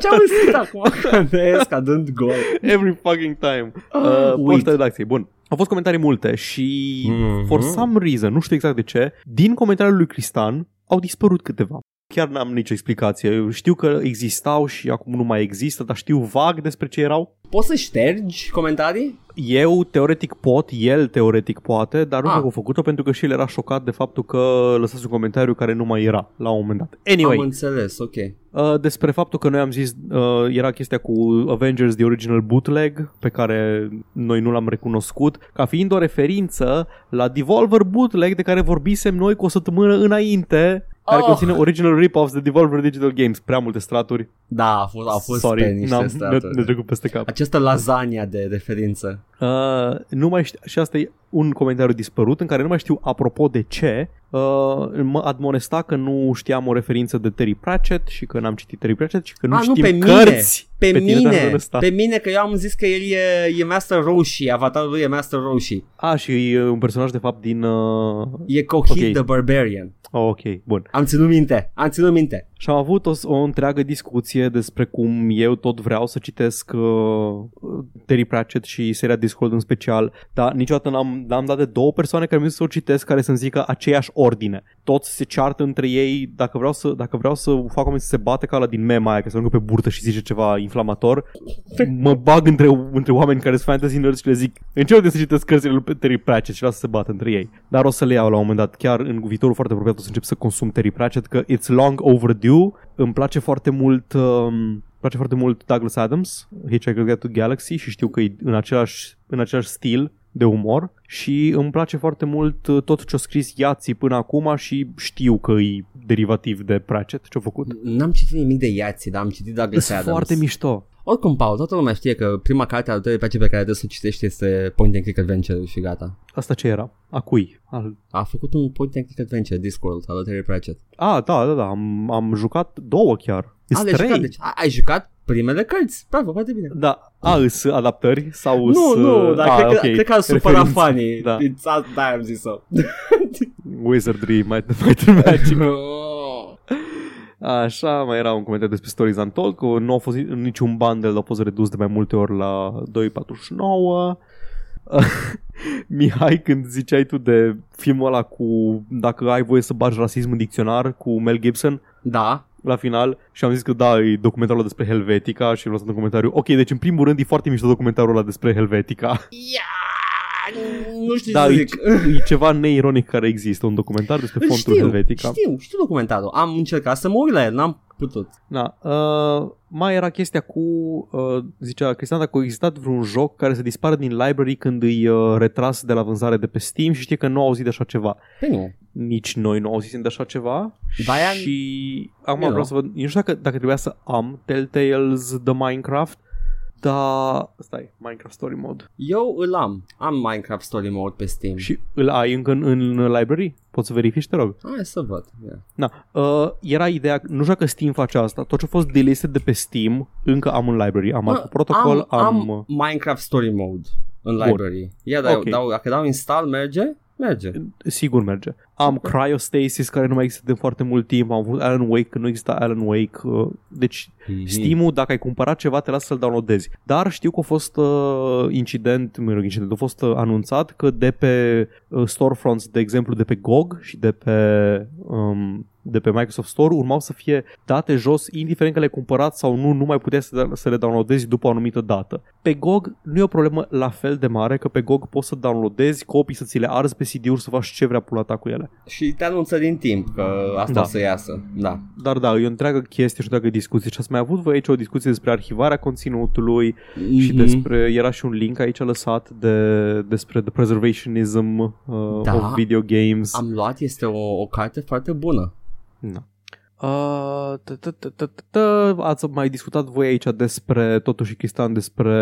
Ce-am zis acum? Andreea Esca dând gol. Every fucking time. Ah, Uh, uit. poșta redacției. Bun. Au fost comentarii multe și Mhm. for some reason, nu știu exact de ce, din comentariul lui Cristan au dispărut câteva. Chiar n-am nicio explicație. Eu știu că existau și acum nu mai există, dar știu vag despre ce erau. Poți să ștergi comentarii? Eu teoretic pot, el teoretic poate, dar nu Ah. știu că au făcut-o pentru că și el era șocat de faptul că lăsase un comentariu care nu mai era la un moment dat. Anyway, Am înțeles, ok. Uh, despre faptul că noi am zis uh, era chestia cu Avengers The Original Bootleg pe care noi nu l-am recunoscut ca fiind o referință la Devolver Bootleg de care vorbisem noi cu o săptămână înainte care Oh. conține original rip-offs de Devolver Digital Games. Prea multe straturi. Da, a fost, au fost Sorry, pe niște n-am, ne, straturi. ne trecut peste cap. Această lasagna de referință. Uh, nu mai știu, și asta e un comentariu dispărut în care nu mai știu apropo de ce uh, mă admonesta că nu știam o referință de Terry Pratchett și că n-am citit Terry Pratchett și că nu Ah, nu, știm pe mine. cărți Pe, pe tine, dar mine, nu ăsta. pe mine, că eu am zis că el e, e Master Roshi, avatarul lui e Master Roshi. A, și e un personaj de fapt din... Uh... E Cohid Ok. the Barbarian. Oh, ok, bun. Am ținut minte, am ținut minte. Și am avut o, o întreagă discuție despre cum eu tot vreau să citesc uh, Terry Pratchett și seria Discord în special, dar niciodată n-am, n-am dat de două persoane care mi să o citesc care să-mi zică aceeași ordine. Toți se ceartă între ei, dacă vreau să, dacă vreau să fac oamenii să se bate ca la din mema aia, că să ajungă pe burtă și zice ceva inflamator, mă bag între, între oameni care sunt fantasy nerds și le zic încep de să citesc cărțile lui Terry Pratchett și vreau să se bată între ei. Dar o să le iau la un moment dat, chiar în viitorul foarte apropiat o să încep să consum Terry Pratchett, că it's long overdue, îmi place foarte mult... Um, place foarte mult Douglas Adams, Hitchhiker's Guide to Galaxy și știu că e în același, în același stil de umor și îmi place foarte mult uh, tot ce-a scris Iații până acum și știu că e derivativ de Pratchett ce-a făcut. N-am citit nimic de Iații, dar am citit Douglas Sunt Adams. foarte mișto. Oricum, Paul, toată lumea știe că prima carte a lui Terry Pratchett pe care trebuie să o citești este Point and Click Adventure și gata. Asta ce era? A cui? Al... A făcut un Point and Click Adventure, Discworld, al lui Terry Pratchett. A, da, da, da, am, am jucat două chiar. A, le-ai jucat, deci a, ai jucat primele cărți. Bravo, foarte bine. Da, a, îs adaptări sau Nu, îs, nu, dar a, cred, că, ok, cred că a supărat referințe. fanii. Da. It's, ța, da, am zis-o. Wizardry, Might, Might and Magic. Așa, mai era un comentariu despre Stories Untold, că nu a fost în niciun bundle, a fost redus de mai multe ori la 2,49. Mihai, când ziceai tu de filmul ăla cu dacă ai voie să bagi rasism în dicționar cu Mel Gibson da, la final și am zis că da, e documentarul ăla despre Helvetica și vreau să în comentariu. Ok, deci în primul rând e foarte mișto documentarul ăla despre Helvetica. Nu știu Da, ce e, zic. e ceva neironic care există, un documentar despre Îl fontul știu, Helvetica. știu, știu documentarul. Am încercat să mă uit la el, n-am putut. Da, uh, mai era chestia cu, uh, zicea Cristian, dacă a existat vreun joc care să dispară din library când îi uh, retras de la vânzare de pe Steam și știe că nu au auzit de așa ceva. Păi nu. Nici noi nu auzisem de așa ceva De-aia- și acum Eu vreau nu. să văd, eu nu știu dacă, dacă trebuia să am Telltales The Minecraft, dar stai, Minecraft Story Mode. Eu îl am. Am Minecraft Story Mode pe Steam. Și îl ai încă în, în library? Poți să verifici, te rog. Hai să văd. Yeah. Da, uh, era ideea, nu știu dacă Steam face asta, tot ce a fost delisted de pe Steam, încă am în library, am alt protocol, am, am, am Minecraft Story Mode în Bun. library. Ia, dau, Ok. dau, dacă dau install, merge? Merge. sigur merge. Am Cryostasis care nu mai există de foarte mult timp, am avut Alan Wake când nu exista Alan Wake, uh, deci Mhm. Steam-ul, dacă ai cumpărat ceva, te lasă să-l downloadezi. Dar știu că a fost uh, incident, mă rog, incident, a fost uh, anunțat că de pe uh, storefronts, de exemplu, de pe GOG și de pe, um, de pe Microsoft Store, urmau să fie date jos, indiferent că le-ai cumpărat sau nu, nu mai puteai să, să le downloadezi după o anumită dată. Pe GOG nu e o problemă la fel de mare, că pe GOG poți să downloadezi copii, să ți le arzi pe CD-uri, să faci ce vrea pula ta cu ele. Și te anunță din timp că asta Da. o să iasă. Da. Dar da, e o întreagă chestie și o întreagă discuție și ați mai avut voi aici o discuție despre arhivarea conținutului și Mhm. despre, era și un link aici lăsat de, despre the preservationism uh, Da. of video games. Am luat, este o, o carte foarte bună. Da. Uh, tă, tă, tă, tă, tă, tă. Ați mai discutat voi aici despre, totuși Cristian, despre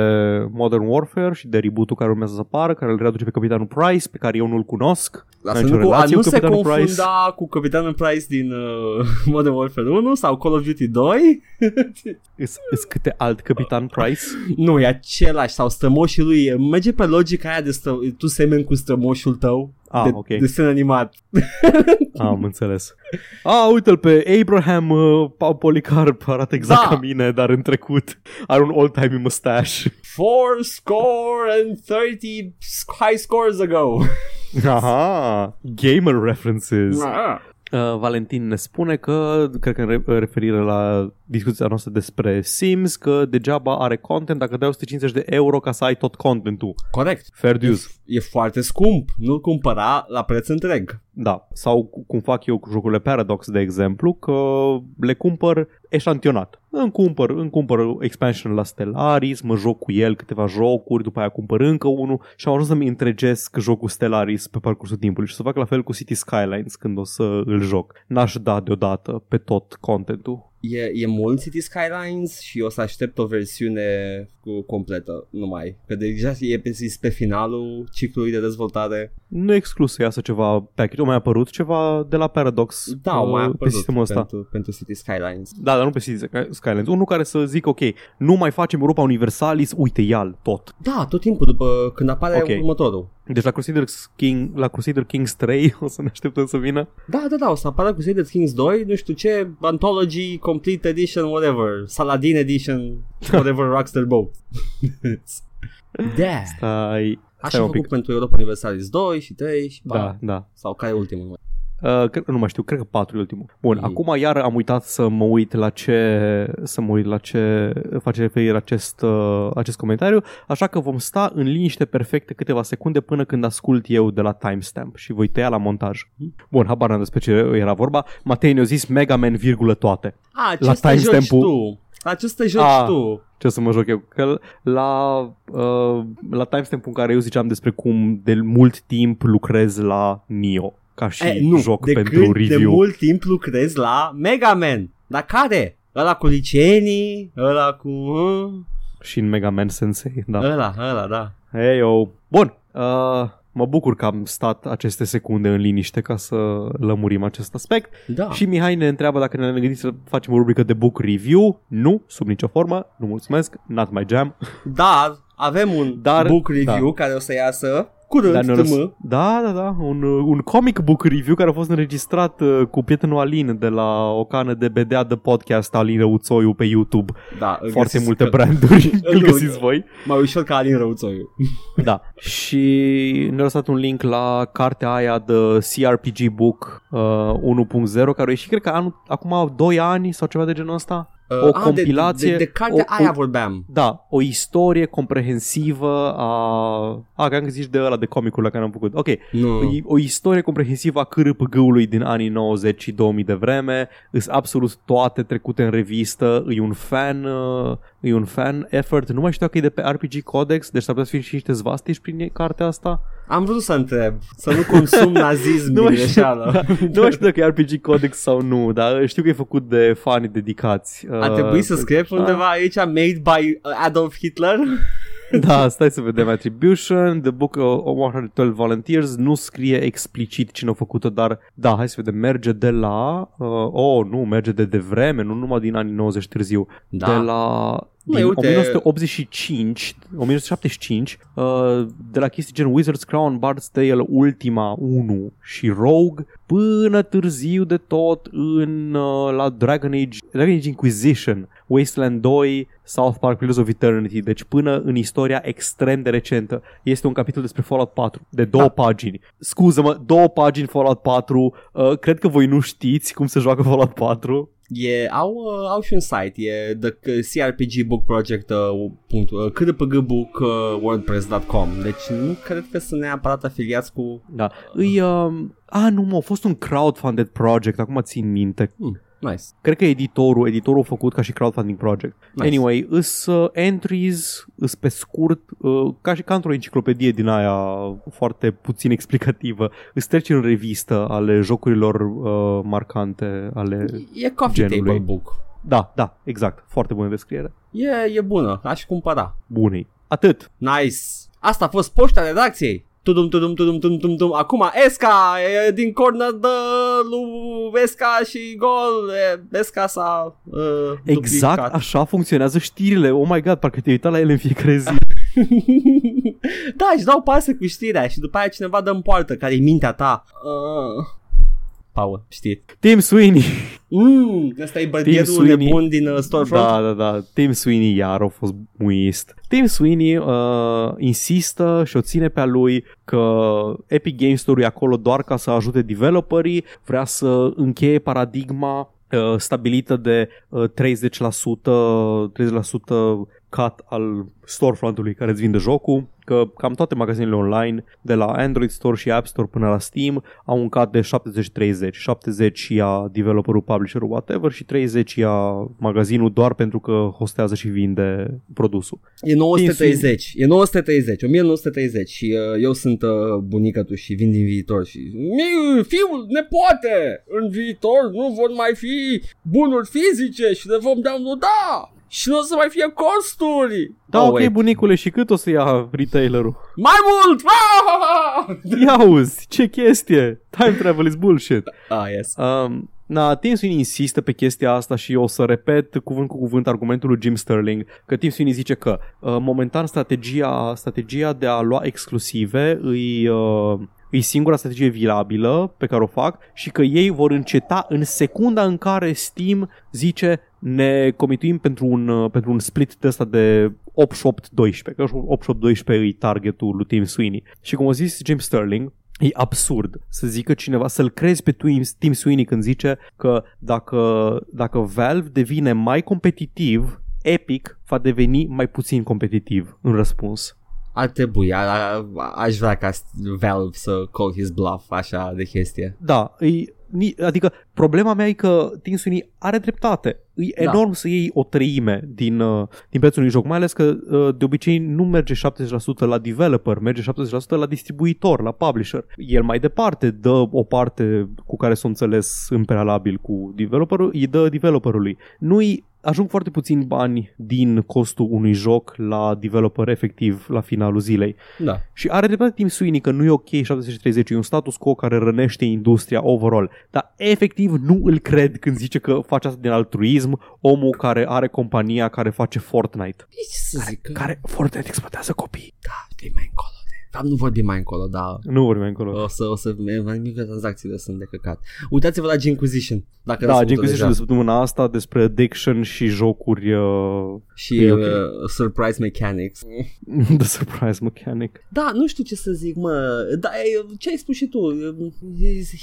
Modern Warfare și de reboot-ul care urmează să apară, care îl readuce pe Capitanul Price, pe care eu nu-l cunosc. Dar N-am să nicio nu, cu, a, relație nu cu se Capitanul confunda Price. cu Capitanul Price din uh, Modern Warfare 1 sau Call of Duty 2. Îs, îs câte alt Capitan Price? nu, e același sau strămoșii lui. Merge pe logica aia de stră, tu semeni cu strămoșul tău. Ah, de, ok. desen animat. Am înțeles. A, uite-l pe Abraham uh, Pa- Policarp, arată exact Da. ca mine, dar în trecut are un old-timey mustache. Four score and 30 high scores ago. Aha, gamer references. Ah. Uh, Valentin ne spune că, cred că în re- referire la discuția noastră despre Sims, că degeaba are content dacă dai 150 de euro ca să ai tot contentul. Corect. Fair dues. E foarte scump. Nu-l cumpăra la preț întreg. Da, sau cu- cum fac eu cu jocurile Paradox, de exemplu, că le cumpăr eșantionat. Îmi cumpăr, îmi cumpăr expansion la Stellaris, mă joc cu el câteva jocuri, după aia cumpăr încă unul și am ajuns să-mi întregesc jocul Stellaris pe parcursul timpului și să fac la fel cu City Skylines când o să îl joc. N-aș da deodată pe tot contentul. E, e mult City Skylines și o să aștept o versiune cu completă numai. Că deja e pe, e pe finalul ciclului de dezvoltare. Nu e exclus să iasă ceva package. O mai apărut ceva de la Paradox Da, au mai uh, apărut pe sistemul ăsta. pentru, pentru City Skylines. Da, dar nu pe City Skylines. Unul care să zic, ok, nu mai facem Europa Universalis, uite, ia tot. Da, tot timpul după când apare Ok. următorul. Deci la Crusader, King, la Crusader Kings 3 o să ne așteptăm să vină? Da, da, da, o să apară Crusader Kings 2, nu știu ce, Anthology, Complete Edition, whatever, Saladin Edition, whatever Rockstar Boat. da. Stai, Așa stai a un pic. făcut pentru Europa Universalis 2 și 3 și 4. Da, da. Sau care e ultimul? Uh, cred, nu mai știu, cred că 4 e ultimul. Bun, Mhm. acum iar am uitat să mă uit la ce să mă uit la ce face referire acest, uh, acest comentariu, așa că vom sta în liniște perfecte câteva secunde până când ascult eu de la timestamp și voi tăia la montaj. Bun, habar n-am despre ce era vorba. Matei ne-a zis Mega Man virgulă toate. A, ce La să te joci timestamp-ul- tu? La ce să te joci A. tu? Ce o să mă joc eu? Că la, uh, la timestamp în care eu ziceam despre cum de mult timp lucrez la Nio ca și E, nu, joc de pentru când review. de mult timp lucrezi la Mega Man. Dar care? Ăla cu licenii? Ăla cu... uh, Și în Mega Man Sensei, da. Ăla, ăla, da. Hey, yo. Bun, uh, mă bucur că am stat aceste secunde în liniște ca să lămurim acest aspect. Da. Și Mihai ne întreabă dacă ne-am gândit să facem o rubrică de book review. Nu, sub nicio formă, nu mulțumesc, not my jam. Dar avem un Dar- book review da. care o să iasă curând, Dar ne-a răs- tm. da, da, da, un, uh, un comic book review care a fost înregistrat uh, cu prietenul Alin de la o cană de BDA de podcast Alin Răuțoiu pe YouTube. Da, îl Foarte găsiți multe că- branduri, îl îl- găsiți voi. Mai ușor ca Alin Răuțoiu. Da. Și ne-a lăsat un link la cartea aia de CRPG Book uh, 1.0 care a ieșit cred că anul, acum 2 ani sau ceva de genul ăsta. O Uh, a, compilație, De, de, de cartea o- aia o- vorbeam. Da, o istorie comprehensivă a... A, cred că zici de ăla de comicul la care am făcut. Ok, Nu. o, o istorie comprehensivă a cârpg-ului din anii 90 și 2000 de vreme. Îs absolut toate trecute în revistă. E un fan, uh, e un fan effort. Nu mai știu dacă e de pe RPG Codex, deci s-ar putea să fie și niște zvastici prin cartea asta. Am vrut să întreb, să nu consum nazism Nu din mai știu, greșeală. nu mai știu dacă e RPG Codex sau nu, dar știu că e făcut de fani dedicați. Ar trebui să Uh, scrie pe undeva aici Made by Adolf Hitler Da, stai să vedem Attribution, The Book of 112 Volunteers, nu scrie explicit cine a făcut-o, dar da, hai să vedem, merge de la, uh, oh, nu, merge de devreme, nu numai din anii 90 târziu, Da. de la Măi, din uite- 1985, 1975, uh, de la chestii gen Wizard's Crown, Bard's Tale, Ultima 1 și Rogue, până târziu de tot în uh, la Dragon Age, Dragon Age Inquisition, Wasteland 2, South Park Pillars of Eternity, deci până în istoria extrem de recentă. Este un capitol despre Fallout 4, de două Da. pagini. Scuză-mă, două pagini Fallout 4, uh, cred că voi nu știți cum se joacă Fallout 4. E, au, uh, au și un site, e the CRPG Book Project, uh, punct, uh, kdpgbook uh, wordpress.com, deci nu cred că sunt neapărat afiliați cu... Da. Îi, uh, a, nu mă, a fost un crowdfunded project, acum țin minte. Hmm, nice. Cred că editorul, editorul a făcut ca și crowdfunding project. Nice. Anyway, îs uh, entries, îs pe scurt, uh, ca și ca într-o enciclopedie din aia foarte puțin explicativă. Îți treci în revistă ale jocurilor uh, marcante, ale... E coffee Genului. table book. Da, da, exact. Foarte bună descriere. E, e bună, aș cumpăra. Bunei. Atât. Nice. Asta a fost poșta redacției. Tudum, tudum, tudum, tudum, tudum, tudum. Acum Esca e din corner de lui Esca și gol. E, Esca s-a uh, Exact duplicat. așa funcționează știrile. Oh my god, parcă te uitat la ele în fiecare zi. da, își dau pase cu știrea și după aia cineva dă în poartă care e mintea ta. Uh. Paul, știi. Tim Sweeney. Mm, ăsta e bărdierul Sweeney. nebun din uh, Storefront. Da, da, da. Tim Sweeney iar a fost muist. Tim Sweeney uh, insistă și o ține pe a lui că Epic Games Store e acolo doar ca să ajute developerii, vrea să încheie paradigma uh, stabilită de uh, 30%, 30% cut al storefront-ului care îți vinde jocul, că cam toate magazinele online, de la Android Store și App Store până la Steam, au un cut de 70-30. 70 ia developerul, publisherul, whatever și 30 ia magazinul doar pentru că hostează și vinde produsul. E 930, e 930, 1930 și uh, eu sunt uh, bunica tu și vin din viitor și "Mi- fiul, nepoate, în viitor nu vor mai fi bunuri fizice și le vom downloada și nu o să mai fie costuri. Da, Oh, ok, wait. bunicule, și cât o să ia retailerul? Mai mult! Ah! Ia uzi, ce chestie! Time travel is bullshit. Ah, yes. Um, na, Tim Sweeney insistă pe chestia asta și o să repet cuvânt cu cuvânt argumentul lui Jim Sterling, că Tim Sweeney zice că uh, momentan strategia, strategia de a lua exclusive îi, uh, e singura strategie viabilă pe care o fac și că ei vor înceta în secunda în care Steam zice ne comituim pentru un, uh, pentru un split de ăsta de 8-8-12, că 8-8-12 e targetul lui Tim Sweeney. Și cum a zis Jim Sterling, E absurd să zică cineva, să-l crezi pe Tim Sweeney când zice că dacă, dacă Valve devine mai competitiv, Epic va deveni mai puțin competitiv în răspuns. Ar trebui, a, a, aș vrea ca Valve să call his bluff așa de chestie. Da, e, adică problema mea e că Tim Sweeney are dreptate. E da. enorm să iei o treime din, uh, din prețul unui joc, mai ales că uh, de obicei nu merge 70% la developer, merge 70% la distribuitor, la publisher. El mai departe dă o parte cu care s-a înțeles în prealabil cu developerul, îi dă developerului. Nu-i ajung foarte puțini bani din costul unui joc la developer efectiv la finalul zilei. Da. Și are dreptate Tim Sweeney că nu e ok 70-30, e un status quo care rănește industria overall. Dar efectiv nu îl cred când zice că face asta din altruism, omul care are compania care face Fortnite. Ce să zic? Care, care Fortnite exploatează copii. Da, de mai încolo. Dar nu vorbim mai încolo, da. Nu vorbim mai încolo. O să, o să, mai microtranzacțiile sunt de căcat. Uitați-vă la Ginquisition. Dacă da, Ginquisition de săptămâna asta despre addiction și jocuri uh, și uh, okay. surprise mechanics. The surprise mechanic. Da, nu știu ce să zic, mă. Da, ce ai spus și tu?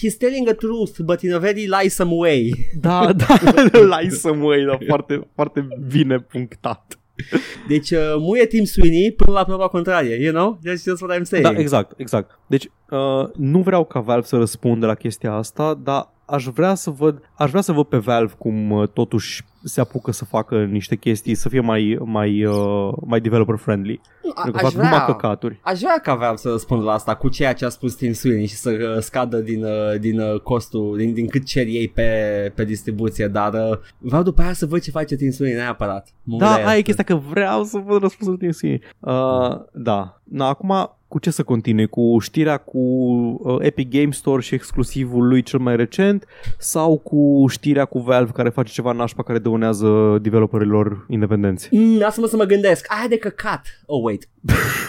He's telling a truth, but in a very liesome way. Da, da, liesome way, da, foarte, foarte bine punctat. Deci uh, muie Tim Sweeney până la proba contrarie, you know? That's just what I'm saying. Da, exact, exact. Deci uh, nu vreau ca Valve să răspundă la chestia asta, dar aș vrea să văd, aș vrea să văd pe Valve cum uh, totuși se apucă să facă niște chestii, să fie mai, mai, uh, mai developer friendly. A, că fac vrea, numai căcaturi. Aș vrea ca Valve să răspundă la asta cu ceea ce a spus Tim Sweeney și să uh, scadă din, uh, din uh, costul, din, din cât cer ei pe, pe distribuție, dar uh, vreau după aia să văd ce face Tim Sweeney neapărat. Mă da, aia e chestia că vreau să văd răspunsul Tim Sweeney. Uh, da. Na, acum cu ce să continui? Cu știrea cu uh, Epic Game Store și exclusivul lui cel mai recent sau cu știrea cu Valve care face ceva nașpa care dăunează developerilor independenți? Mm, lasă-mă să mă gândesc. Aia de căcat. Oh, wait.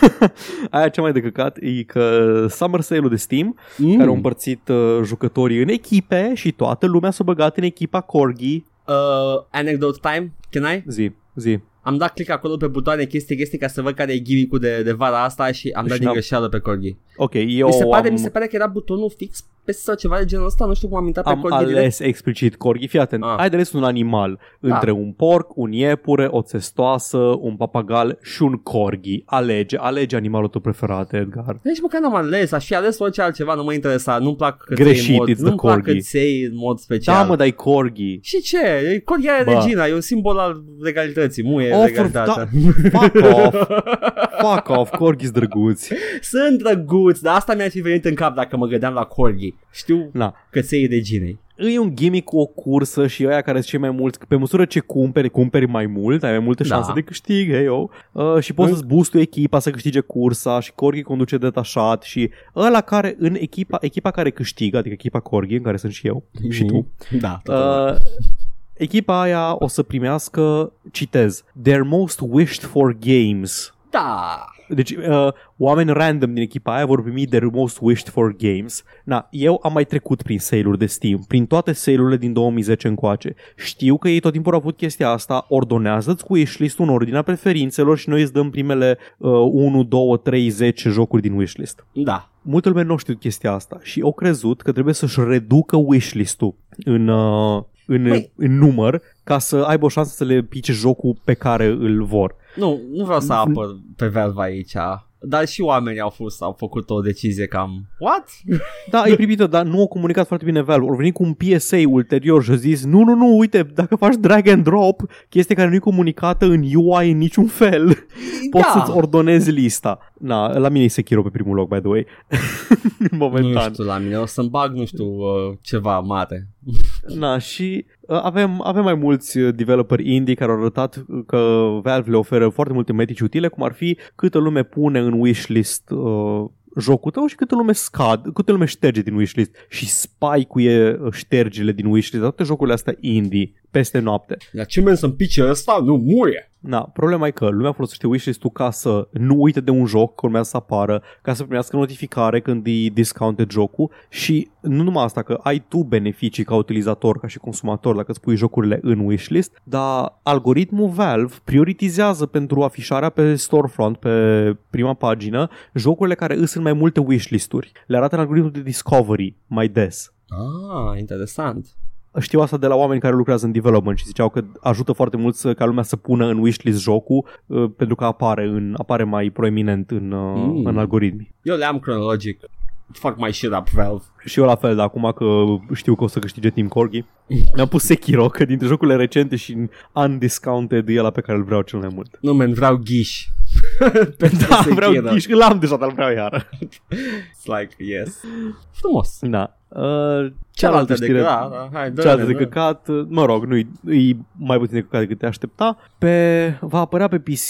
Aia cea mai de căcat e că Summer Sale-ul de Steam, mm. care a împărțit uh, jucătorii în echipe și toată lumea s-a băgat în echipa Corgi. Uh, anecdote time? Can I? Zi, zi am dat click acolo pe butoane chestii, chestii ca să văd care e gimmick de, de vara asta și am dat din greșeală pe Corgi. Ok, eu mi se, pare, am... mi se pare că era butonul fix peste sau ceva de genul ăsta, nu știu cum am intrat am pe Corgi ales direct. explicit Corgi, fii atent, ah. ai de ales un animal da. între un porc, un iepure, o testoasă, un papagal și un Corgi. Alege, alege animalul tău preferat, Edgar. Deci măcar n-am ales, aș fi ales orice altceva, nu mă interesa, nu-mi plac Greșit, în mod, nu-mi plac căței în mod special. Da, mă, dai Corgi. Și ce? Corgi e regina, e un simbol al legalității, muie oh, legalitatea. Da. Fuck off. Fuck off, corgis drăguți. Sunt drăguți, dar asta mi-ar fi venit în cap dacă mă gândeam la corgi. Știu Na. că ți reginei. E un gimmick cu o cursă și ăia care sunt cei mai mulți, pe măsură ce cumperi, cumperi mai mult, ai mai multe da. șanse da. de câștig, hey, yo. Uh, și poți să-ți boostui echipa să câștige cursa și Corgi conduce detașat și ăla care în echipa, echipa care câștigă, adică echipa Corgi, în care sunt și eu mm-hmm. și tu, da, uh, echipa aia o să primească, citez, their most wished for games. Da. Deci uh, oameni random din echipa aia vor primi their most wished for games. Na, eu am mai trecut prin sale-uri de Steam, prin toate sale-urile din 2010 încoace. Știu că ei tot timpul au avut chestia asta, ordonează-ți cu wishlist în ordinea preferințelor și noi îți dăm primele uh, 1, 2, 3, 10 jocuri din wishlist. Da. Multă lume nu știu chestia asta și au crezut că trebuie să-și reducă wishlist-ul în, uh, în, Măi. în număr ca să aibă o șansă să le pice jocul pe care îl vor. Nu, nu vreau să apăr pe Valve aici, dar și oamenii au fost, au făcut o decizie cam, what? Da, e primită, dar nu au comunicat foarte bine Valve. Au venit cu un PSA ulterior și au zis, nu, nu, nu, uite, dacă faci drag and drop, chestie care nu e comunicată în UI în niciun fel, da. poți să-ți ordonezi lista. Na, la mine e Sekiro pe primul loc, by the way. Momentan. Nu știu, la mine o să-mi bag, nu știu, uh, ceva mare. Na, și uh, avem, avem mai mulți uh, developeri indie care au arătat că Valve le oferă foarte multe metici utile, cum ar fi câtă lume pune în wishlist uh, jocul tău și câte lume scad, câte lume șterge din wishlist și spike-uie ștergile din wishlist, toate jocurile astea indie peste noapte. La ce men să pice ăsta? Nu, murie! Na, problema e că lumea folosește wishlist-ul ca să nu uite de un joc, că urmează să apară, ca să primească notificare când e discounted jocul și nu numai asta, că ai tu beneficii ca utilizator, ca și consumator dacă îți pui jocurile în wishlist, dar algoritmul Valve prioritizează pentru afișarea pe storefront, pe prima pagină, jocurile care îs în mai multe wishlist-uri. Le arată în algoritmul de discovery mai des. Ah, interesant. Știu asta de la oameni care lucrează în development și ziceau că ajută foarte mult să, ca lumea să pună în wishlist jocul uh, pentru că apare, în, apare mai proeminent în, uh, Mm. în algoritmi. Eu le am cronologic. Fuck my shit up, Valve. Și eu la fel, dar acum că știu că o să câștige Team Corgi, mi-am pus Sekiro, că dintre jocurile recente și undiscounted e ăla pe care îl vreau cel mai mult. Nu, man, vreau ghiș. Pentru Da, Sekiro. vreau ghiș, îl am deja, dar îl vreau iară. It's like, yes. Frumos. Da. Uh, Cealaltă de știre- da, da, hai, dă cealaltă de căcat, mă rog, nu e mai puțin de căcat decât te aștepta. Pe, va apărea pe PC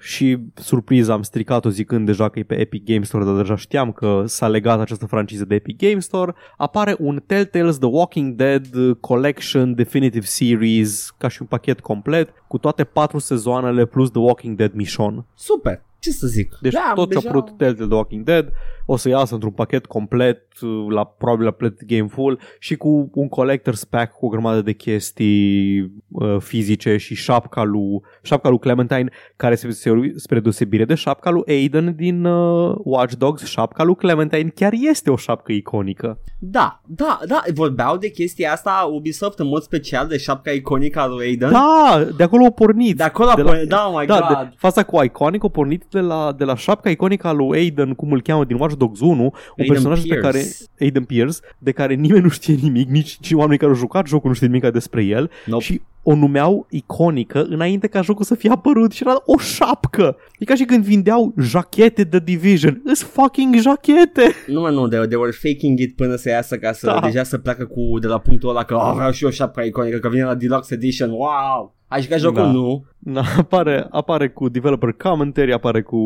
și surpriză am stricat-o zicând deja că e pe Epic Games Store, dar deja știam că s-a legat această franciză de Epic Games Store. Apare un Telltale's The Walking Dead Collection Definitive Series ca și un pachet complet cu toate patru sezoanele plus The Walking Dead Mission. Super. Ce să zic? Deci da, tot ce a deja- apărut Telltale The Walking Dead o să iasă într-un pachet complet uh, la probabil la Play Game Full și cu un collector's pack cu o grămadă de chestii uh, fizice și șapca lui, șapca lui Clementine care se, se, spre deosebire de șapca lui Aiden din uh, Watch Dogs, șapca lui Clementine chiar este o șapcă iconică. Da, da, da, vorbeau de chestia asta Ubisoft în mod special de șapca iconică a lui Aiden. Da, de acolo a pornit. De acolo a la- pornit, da, oh my da, God. De, fața cu iconic a pornit de la, de la șapca iconică a lui Aiden, cum îl cheamă din Watch Dogs 1, un Aiden personaj pe Pierce. care Aiden Pierce, de care nimeni nu știe nimic, nici, nici oamenii care au jucat jocul nu știe nimic despre el Nope. și o numeau iconică înainte ca jocul să fie apărut și era o șapcă. E ca și când vindeau jachete de Division. Îs fucking jachete! Nu, mă, nu, they, they were faking it până să iasă ca să Da. deja să pleacă cu de la punctul ăla că oh, vreau și eu șapca iconică, că vine la Deluxe Edition, wow! Ai jucat jocul? Da. Nu. Na, apare, apare cu developer commentary, apare cu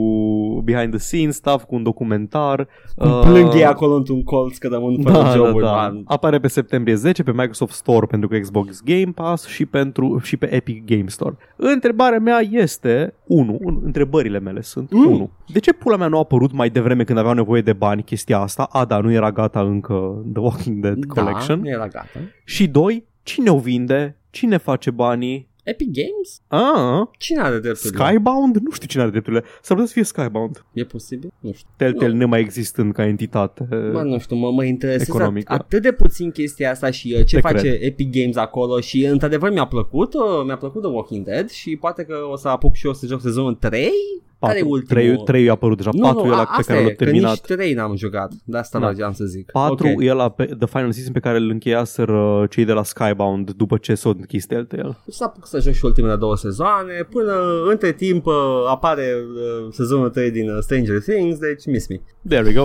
behind the scenes stuff, cu un documentar. Cum Uh, plâng ei acolo într-un colț că rămân fără da, da, joburi, da. man. Apare pe septembrie 10 pe Microsoft Store pentru Xbox Game Pass și, pentru, și pe Epic Game Store. Întrebarea mea este, 1, întrebările mele sunt, Mm. 1. De ce pula mea nu a apărut mai devreme când aveau nevoie de bani chestia asta? A, da, nu era gata încă The Walking Dead Collection. Da, nu era gata. Și 2, cine o vinde? Cine face banii? Epic Games? Ah, Cine are drepturile? Skybound? Nu știu cine are drepturile. S-ar putea să fie Skybound. E posibil? Nu știu. Telltale nemai existând ca entitate. Mă, nu știu, mă, mă interesează Economică. atât de puțin chestia asta și uh, ce Te face cred. Epic Games acolo și într-adevăr mi-a plăcut, uh, mi-a plăcut The Walking Dead și poate că o să apuc și eu să joc sezonul 3? Care e ultimul? 3, 3 a apărut deja, 4 e a- ăla pe asta care e, l-a că terminat. nici 3 n-am jucat, de asta Da. da. am să zic. 4 Ok. e la pe, The Final Season pe care îl încheiaseră cei de la Skybound după ce s-au închis Telltale. O să apuc să joc și ultimele două sezoane, până între timp uh, apare uh, sezonul 3 din uh, Stranger Things, deci miss me. There we go.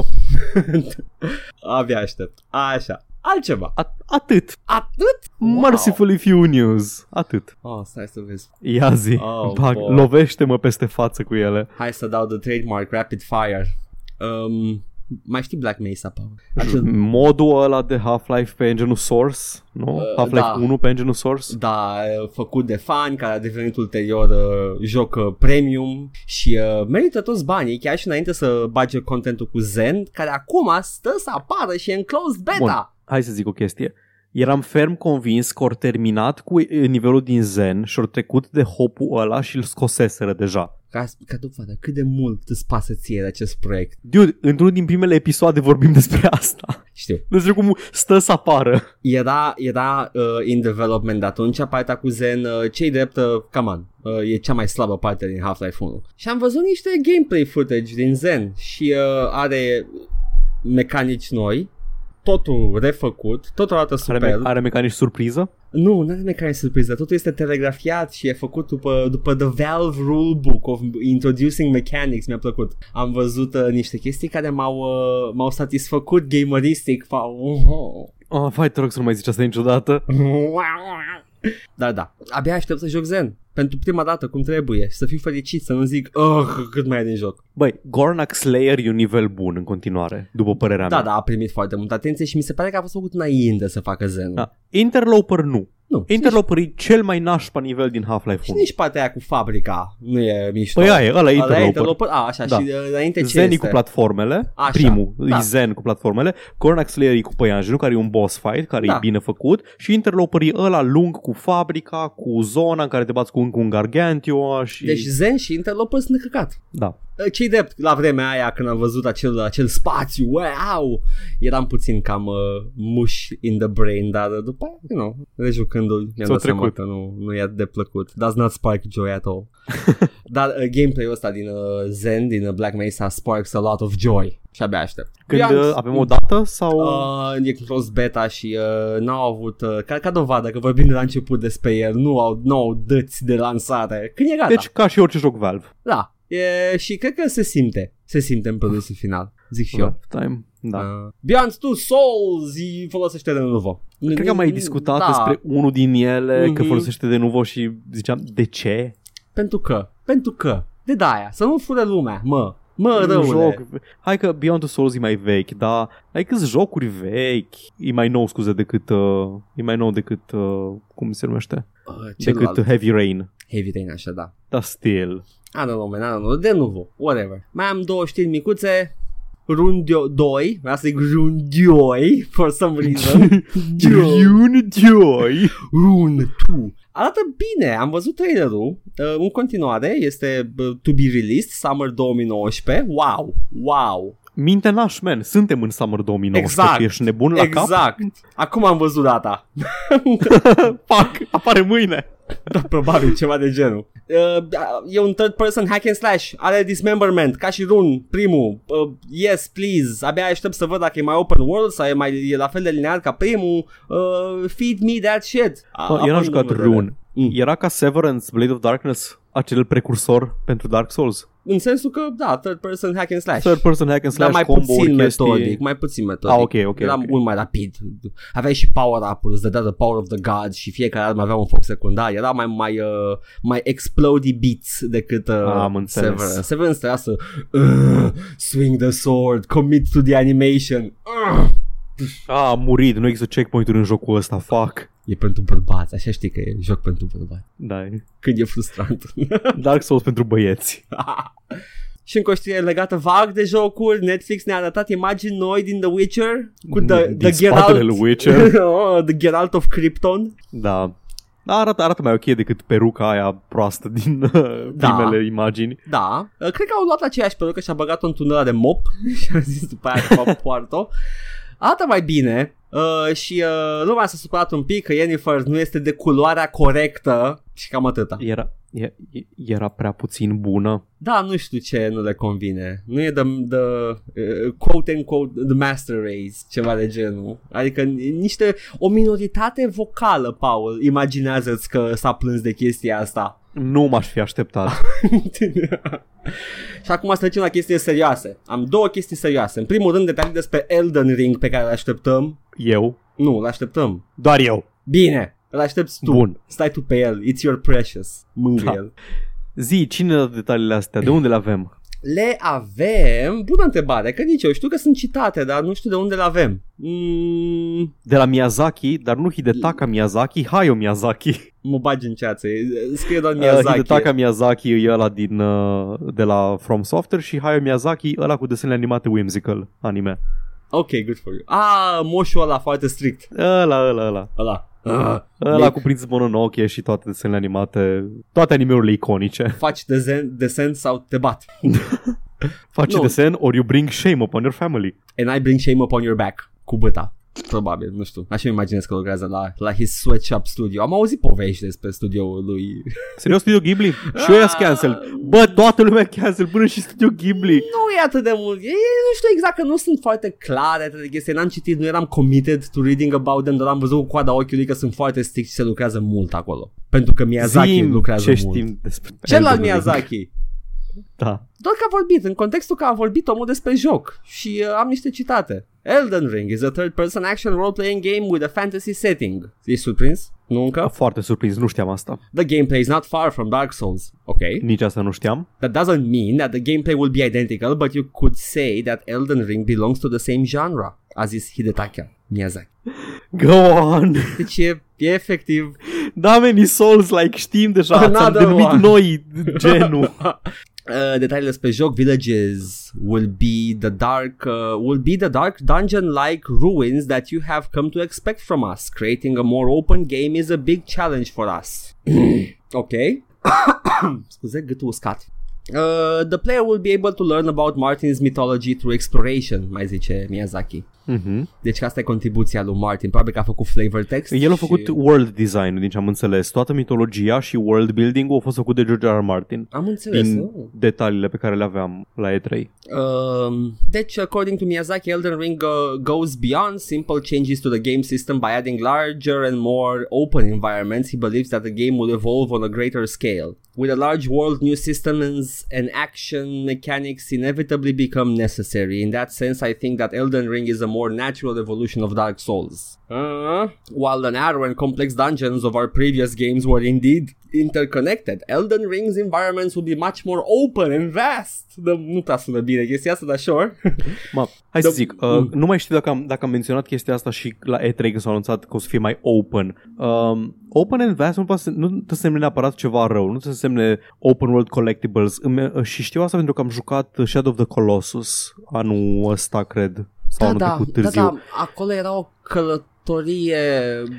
Abia aștept. Așa. Altceva. A- atât. Atât? Mercifully few news. Atât. Wow. Oh, stai să vezi. Ia zi. Oh, Bag, boy. lovește-mă peste față cu ele. Hai să dau the trademark Rapid Fire. Um, mai știi Black Mesa, Paul? Acel, Modul ăla de Half-Life pe engine Source, nu? Uh, Half-Life da. 1 pe engine Source? da, uh, făcut de fani, care a devenit ulterior uh, joc uh, premium și uh, merită toți banii, chiar și înainte să bage contentul cu Zen, care acum stă să apară și e în closed beta. Bun. Hai să zic o chestie. Eram ferm convins că au terminat cu e, nivelul din Zen și au trecut de hopul ăla și îl scoseseră deja. Ca, ca dovadă, cât de mult îți pasă ție de acest proiect. Dude, într-unul din primele episoade vorbim despre asta. Știu. Despre cum stă să apară. Era, era uh, in development de atunci, partea cu Zen, uh, cei drept, uh, come on, uh, e cea mai slabă parte din Half-Life 1. Și am văzut niște gameplay footage din Zen și uh, are mecanici noi, totul refăcut, totul arată Are, super. me- are mecanici surpriză? Nu, nu are mecanici surpriză, totul este telegrafiat și e făcut după, după The Valve Rulebook of Introducing Mechanics, mi-a plăcut. Am văzut uh, niște chestii care m-au, uh, m-au satisfăcut gameristic. Fa- Oh, vai, te rog să nu mai zici asta niciodată. Dar da, abia aștept să joc Zen pentru prima dată cum trebuie și să fiu fericit, să nu zic oh, cât mai e din joc. Băi, Gornak Slayer e un nivel bun în continuare, după părerea Da, mea. da, a primit foarte multă atenție și mi se pare că a fost făcut înainte să facă Zen. Da. Interloper nu. Nu, Interloper e cel mai nașpa nivel din Half-Life și 1. nici partea aia cu fabrica nu e mișto. Păi aia e, ăla e Ăla e Interloper. interloper. A, așa, Da. și uh, înainte ce Zen e este? cu platformele, Așa, primul da. e Zen cu platformele, Cornac Slayer e cu păianjenul, care e un boss fight, care Da. e bine făcut, și Interloper e ăla lung cu fabrica, cu zona în care te bați cu încă un Gargantua și... Deci Zen și interloper sunt de căcat. Da. Ce drept, la vremea aia când am văzut acel, acel spațiu, wow, eram puțin cam uh, mush in the brain, dar uh, după aia, you know, rejucându-l, mi-am S-a dat seama trecut. că nu, nu e atât de plăcut. Does not spark joy at all. dar uh, gameplay-ul ăsta din uh, Zen, din uh, Black Mesa, sparks a lot of joy. Și abia aștept. Când Beyond- uh, avem o dată sau... Uh, e close beta și uh, n-au avut, uh, ca, ca dovadă că vorbim de la început despre el, nu au, nu au dăți de lansare. Când e gata. Deci ca și orice joc Valve. Da, e, și cred că se simte. Se simte în produsul final, zic și eu. Time. Da. Uh, Beyond Two Souls îi folosește de nuvo. Cred că am mai discutat da, despre unul din ele, că Mhm. folosește de nuvo și ziceam, de ce? Pentru că, pentru că, de daia, să nu fure lumea, mă, mă, Un răule. joc. Hai că Beyond the Souls e mai vechi, dar ai câți jocuri vechi, e mai nou, scuze, decât, uh, e mai nou decât, uh, cum se numește, Uh, celălalt, decât Heavy Rain. Heavy Rain, așa, da. Dar still. I don't know, man, I don't know, de nuvo, whatever. Mai am două știri micuțe, Rundio 2, vreau să zic Rundioi, for some reason. Dune Joy. Rune 2. Arată bine, am văzut trailerul. Uh, în continuare este uh, to be released Summer 2019. Wow, wow. Minte naș, man. Suntem în Summer 2019. Exact. Ești nebun la cap? exact. Acum am văzut data. Fuck, apare mâine. da, probabil ceva de genul. Uh, e un third person hack and slash. Are dismemberment, ca și Rune, primul. Uh, yes, please. Abia aștept să văd dacă e mai open world sau e, mai, e la fel de linear ca primul. Uh, feed me that shit. A- Bă, Eu n-am având jucat în vedere. Rune. Mm. Era ca Severance, Blade of Darkness, acel precursor pentru Dark Souls. În sensul că, da, third person hack and slash. Third person hack and Dar slash mai combo puțin chestii. metodic, mai puțin metodic. Ah, ok, ok, Era ok. mult mai rapid. Aveai și power up-uri, îți dădea the power of the gods și fiecare armă avea un foc secundar. Era mai mai uh, mai explody beats decât uh, Ah, am înțeles. Severance. Severance trebuia să uh, swing the sword, commit to the animation. Uh. Ah, am murit, nu există checkpoint-uri în jocul ăsta, fuck. E pentru bărbați, așa știi că e joc pentru bărbați. Da, e. Când e frustrant. Dark Souls pentru băieți. Și încă o știre legată vag de jocuri Netflix ne-a arătat imagini noi din The Witcher Cu the, Din the spatele Geralt lui Witcher. oh, The Geralt of Krypton Da. Da, arată, arată mai ok decât peruca aia proastă din uh, Da. primele imagini. Da, uh, cred că au luat aceeași perucă și a băgat-o într-un ăla de mop și a zis după aia că fac poartă Arată mai bine uh, și uh, lumea s-a supărat un pic că Yennefer nu este de culoarea corectă și cam atâta. Era, e- e- era prea puțin bună. Da, nu știu ce nu le convine. Nu e the, the uh, quote and quote the master race, ceva de genul. Adică niște o minoritate vocală, Paul, imaginează-ți că s-a plâns de chestia asta. Nu m-aș fi așteptat. și acum să trecem la chestii serioase. Am două chestii serioase. În primul rând detalii despre Elden Ring pe care îl așteptăm. Eu? Nu, îl așteptăm. Doar eu. Bine, îl aștepți tu. Bun. Stai tu pe el. It's your precious. Mângâie Da. el. Zi, cine dă detaliile astea? De unde le avem? Le avem, bună întrebare, că nici eu știu că sunt citate, dar nu știu de unde le avem. Mm, De la Miyazaki, dar nu Hidetaka Miyazaki, Hayao Miyazaki. mă bagi în ceață, scrie doar Uh, Miyazaki. Hidetaka Miyazaki e ăla din, uh, de la From Software și Hayao Miyazaki ăla cu desenele animate whimsical anime. Ok, good for you. Ah, moșul ăla foarte strict. Ăla, ăla, ăla. Ăla. Ah, Ăla Make- cu Prinț Mononoke și toate desenele animate, toate animeurile iconice. Faci desen, desen sau te bat. Faci Nu. desen or you bring shame upon your family. And I bring shame upon your back. Cu băta. Probabil, nu știu. Așa îmi imaginez că lucrează la, la his sweatshop studio. Am auzit povești despre studioul lui. Serios, Studio Ghibli? Și eu ia cancel. Bă, toată lumea cancel, până și Studio Ghibli. Nu e atât de mult. E, nu știu exact că nu sunt foarte clare toate chestii. N-am citit, nu eram committed to reading about them, dar am văzut cu coada ochiului că sunt foarte strict și se lucrează mult acolo. Pentru că Miyazaki Zim lucrează ce mult. știm despre Celălalt Elden Ring. Miyazaki. Da. Doar că a vorbit, în contextul că a vorbit omul despre joc și uh, am niște citate. Elden Ring is a third-person action role-playing game with a fantasy setting. Ești surprins? Nu încă? Foarte surprins, nu știam asta. The gameplay is not far from Dark Souls. Okay. Nici asta nu știam. That doesn't mean that the gameplay will be identical, but you could say that Elden Ring belongs to the same genre, a zis Hidetaka Miyazaki. Go on! Deci e, e efectiv Da, meni Souls-like, știm deja, ți-am Another denumit one. noi genul. Uh, detaliile despre joc Villages will be the dark uh, will be the dark dungeon like ruins that you have come to expect from us. Creating a more open game is a big challenge for us. Ok? Scuze gâtul uscat. Uh, the player will be able to learn about Martin's mythology through exploration, mai zice Miyazaki. Mhm. Deci asta e contribuția lui Martin. Probabil că a făcut flavor text. El a și- făcut world design din ce am înțeles. Toată mitologia și world building-ul a fost făcut de George R. R. Martin. Am înțeles. Din oh. detaliile pe care le aveam la E3. Um, deci, according to Miyazaki, Elden Ring uh, goes beyond simple changes to the game system by adding larger and more open environments. He believes that the game will evolve on a greater scale. With a large world, new systems and action mechanics inevitably become necessary. In that sense, I think that Elden Ring is a more natural evolution of Dark Souls. Uh, while the narrow and complex dungeons of our previous games were indeed interconnected, Elden Ring's environments will be much more open and vast. The, nu prea sună bine chestia asta, dar sure. Ma, hai Da- să zic, uh, nu mai știu dacă am, dacă am menționat chestia asta și la E3 când s-a anunțat că o să fie mai open. Um, open and vast nu poate să, nu trebuie să semne neapărat ceva rău, nu trebuie să semne open world collectibles. Îmi, uh, și știu asta pentru că am jucat Shadow of the Colossus anul ăsta, cred. Sau anul trecut da, târziu. da, acolo era o călătorie...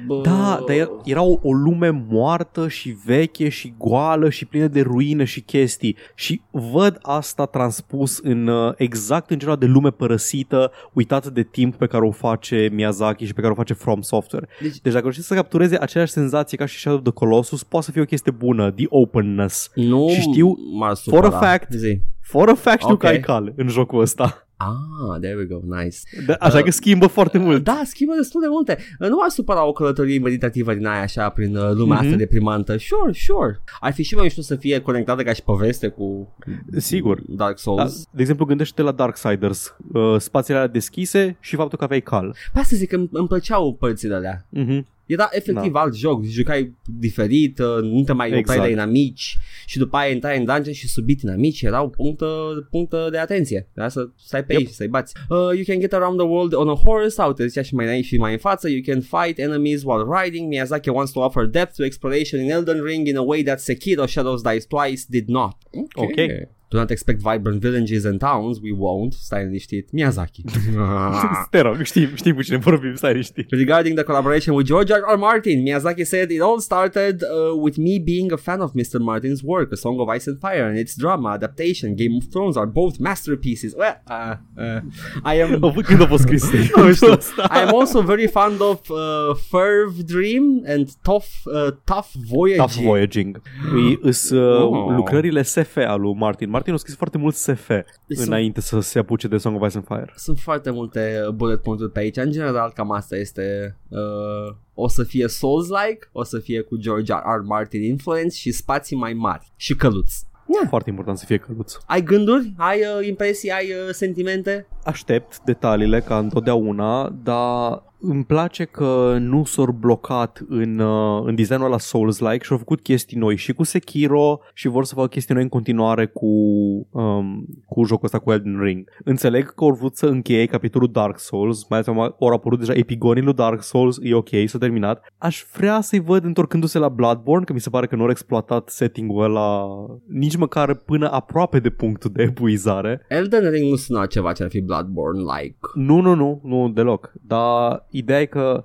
Bă... Da, dar era, era o, o lume moartă și veche și goală și plină de ruine și chestii și văd asta transpus în uh, exact în genul de lume părăsită, uitată de timp pe care o face Miyazaki și pe care o face From Software. Deci- Deci, dacă reușești să captureze aceleași senzații ca și Shadow of the Colossus, poate să fie o chestie bună, the openness. Nu Și știu, m-ar for a supăra. fact, Zi. For a fact știu Ok. că ai cal în jocul ăsta. Ah, there we go, nice. Da, așa Uh, că schimbă foarte mult. Da, schimbă destul de multe. Nu m-ar supăra o călătorie meditativă din aia așa prin uh, lumea Mhm. asta deprimantă. Sure, sure. Ar fi și mai mișto să fie conectată ca și poveste cu Sigur. Dark Da, Souls. de exemplu, gândește-te la Darksiders, uh, spațiile alea deschise și faptul că aveai cal. Pe asta zic că îmi, îmi plăceau părțile alea. Mhm. Era efectiv alt joc, jucai diferit, uh, nu te mai opreai Exact. la inamici și după aia intrai în dungeon și subit inamici erau punctă, punctă de atenție. Era să stai pe Yep. ei și să-i bați. Uh, you can get around the world on a horse sau te zicea și mai înainte și mai în față. You can fight enemies while riding. Miyazaki wants to offer depth to exploration in Elden Ring in a way that Sekiro Shadows Die Twice did not. Ok. Do not expect vibrant villages and towns. We won't. Stai liniștit. Miyazaki. Te rog, știm, știm cu cine vorbim, stai liniștit. Regarding the collaboration with George R. R. Martin, Miyazaki said it all started uh, with me being a fan of Mr. Martin's work. A Song of Ice and Fire and its drama adaptation, Game of Thrones are both masterpieces. Well, uh, uh, I am. Când a fost scris Nu știu. I am also very fond of uh, Ferv Dream and Tough, uh, Tough Voyaging. Tough Voyaging. Îi, îs uh, Oh. lucrările SF al lui Martin. Martin a scris foarte mult SF Sunt- înainte să se apuce de Song of Ice and Fire. Sunt foarte multe bullet point pe aici. În general, cam asta este... Uh, o să fie Souls-like, o să fie cu George R. R. Martin influence și spații mai mari și căluți. Foarte important să fie căluț. Ai gânduri? Ai uh, impresii? Ai uh, sentimente? Aștept detaliile ca întotdeauna, dar îmi place că nu s-au blocat în, uh, în designul la Souls-like și au făcut chestii noi și cu Sekiro și vor să facă chestii noi în continuare cu, um, cu jocul ăsta cu Elden Ring. Înțeleg că au vrut să încheie capitolul Dark Souls, mai ales acum au apărut deja epigonii lui Dark Souls, e ok, s-a terminat. Aș vrea să-i văd întorcându-se la Bloodborne, că mi se pare că nu au exploatat setting-ul ăla nici măcar până aproape de punctul de epuizare. Elden Ring nu sună ceva ce ar fi Bloodborne-like. Nu, nu, nu, nu deloc. Dar ideea e că în,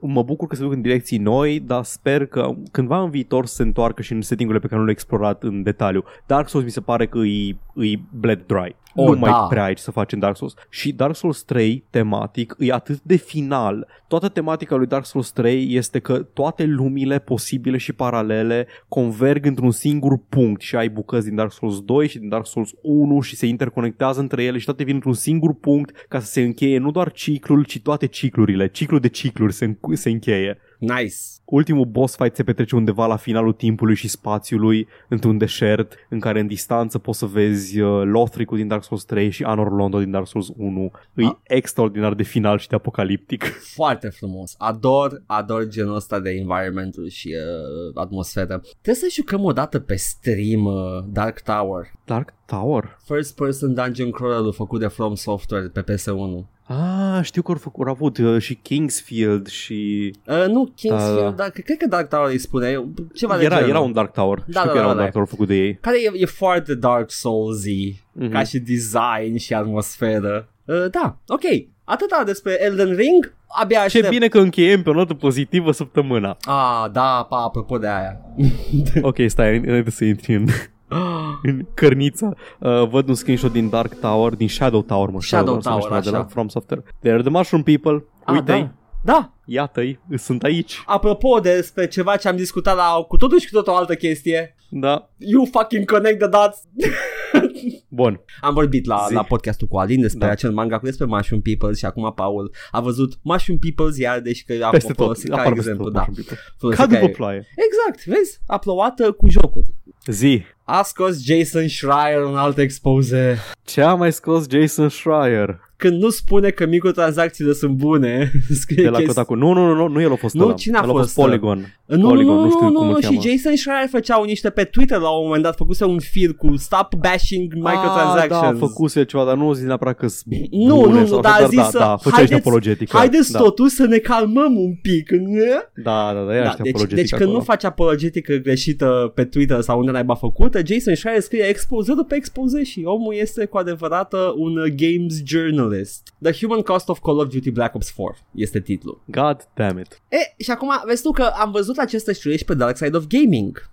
mă bucur că se duc în direcții noi, dar sper că cândva în viitor să se întoarcă și în setting-urile pe care nu le-am explorat în detaliu. Dark Souls mi se pare că îi, îi bled dry. Oh, nu da. mai prea ai ce să faci în Dark Souls. Și Dark Souls 3, tematic, e atât de final. Toată tematica lui Dark Souls 3 este că toate lumile posibile și paralele converg într-un singur punct și ai bucăți din Dark Souls 2 și din Dark Souls 1 și se interconectează între ele și toate vin într-un singur punct ca să se încheie nu doar ciclul, ci toate ciclurile. Ciclul de cicluri se, înc- se încheie. Nice. ultimul boss fight se petrece undeva la finalul timpului și spațiului, într-un deșert, în care în distanță poți să vezi uh, Lothric din Dark Souls 3 și Anor Londo din Dark Souls 1. E Ah. extraordinar de final și de apocaliptic. Foarte frumos. Ador, ador genul ăsta de environmentul și uh, atmosferă. Trebuie să jucăm o dată pe stream uh, Dark Tower. Dark Tower? First person dungeon crawler făcut de From Software pe PS1. Ah, știu că au făcut, au avut uh, și Kingsfield și... Uh, nu Kingsfield, Da, da. dar cred că Dark Tower îi spune ceva de Era, genul. era un Dark Tower. Da, știu da, că era da, un da. Dark Tower făcut de ei. Care e, e foarte Dark Souls-y Mhm. ca și design și atmosferă. Uh, da, ok. Atâta despre Elden Ring. Abia Ce aștept. bine că încheiem pe o notă pozitivă săptămâna. Ah, da, pa, apropo de aia. ok, stai, înainte să intri în, în cărnița. Uh, văd un screenshot din Dark Tower, din Shadow Tower, mă. Shadow se numește Tower, de la așa. From Software. They're the Mushroom People. Ah, Uite-i, da. Da, iată-i, sunt aici. apropo despre ceva ce am discutat la cu totul și cu tot o altă chestie. Da, You fucking connect the dots. bun. Am vorbit la, Zi. la podcastul cu Alin despre Da. acel manga cu despre Mushroom People și acum Paul a văzut Mushroom Peoples iar deci că a Peste tot, folosit ca apar peste exemplu. tot Da, Mushroom People. folosit Ca după ca- ploaie. Exact, vezi? A plouat uh, cu jocuri. Zi, A scos Jason Schreier în alte expoze. ce a mai scos Jason Schreier Când nu spune că microtransacțiile sunt bune, scrie de la chestii- Kotaku? Nu, nu, nu, nu, nu el a fost Nu, ăla. cine a El fost? Polygon. Nu, nu, Polygon, nu, nu știu nu, cum nu, îl și cheamă. Jason Schreier făceau niște pe Twitter la un moment dat, făcuse un fir cu stop bashing microtransactions. Ah, da, făcuse ceva, dar nu zic neapărat că Nu, nu, nu, dar a zis da, să- da, făcea haideți- niște apologetic. Haideți da. totuși să ne calmăm un pic. nu? Da, da, da, ia Da, da, deci, apologetic deci când acolo. nu faci apologetică greșită pe Twitter sau unde n-ai făcută, Jason Schreier scrie expoze după expoze și omul este cu adevărat uh, un uh, games journalist. The Human Cost of Call of Duty Black Ops 4 este titlul. God damn it. E, și acum vezi tu că am văzut această știre și pe Dark Side of Gaming.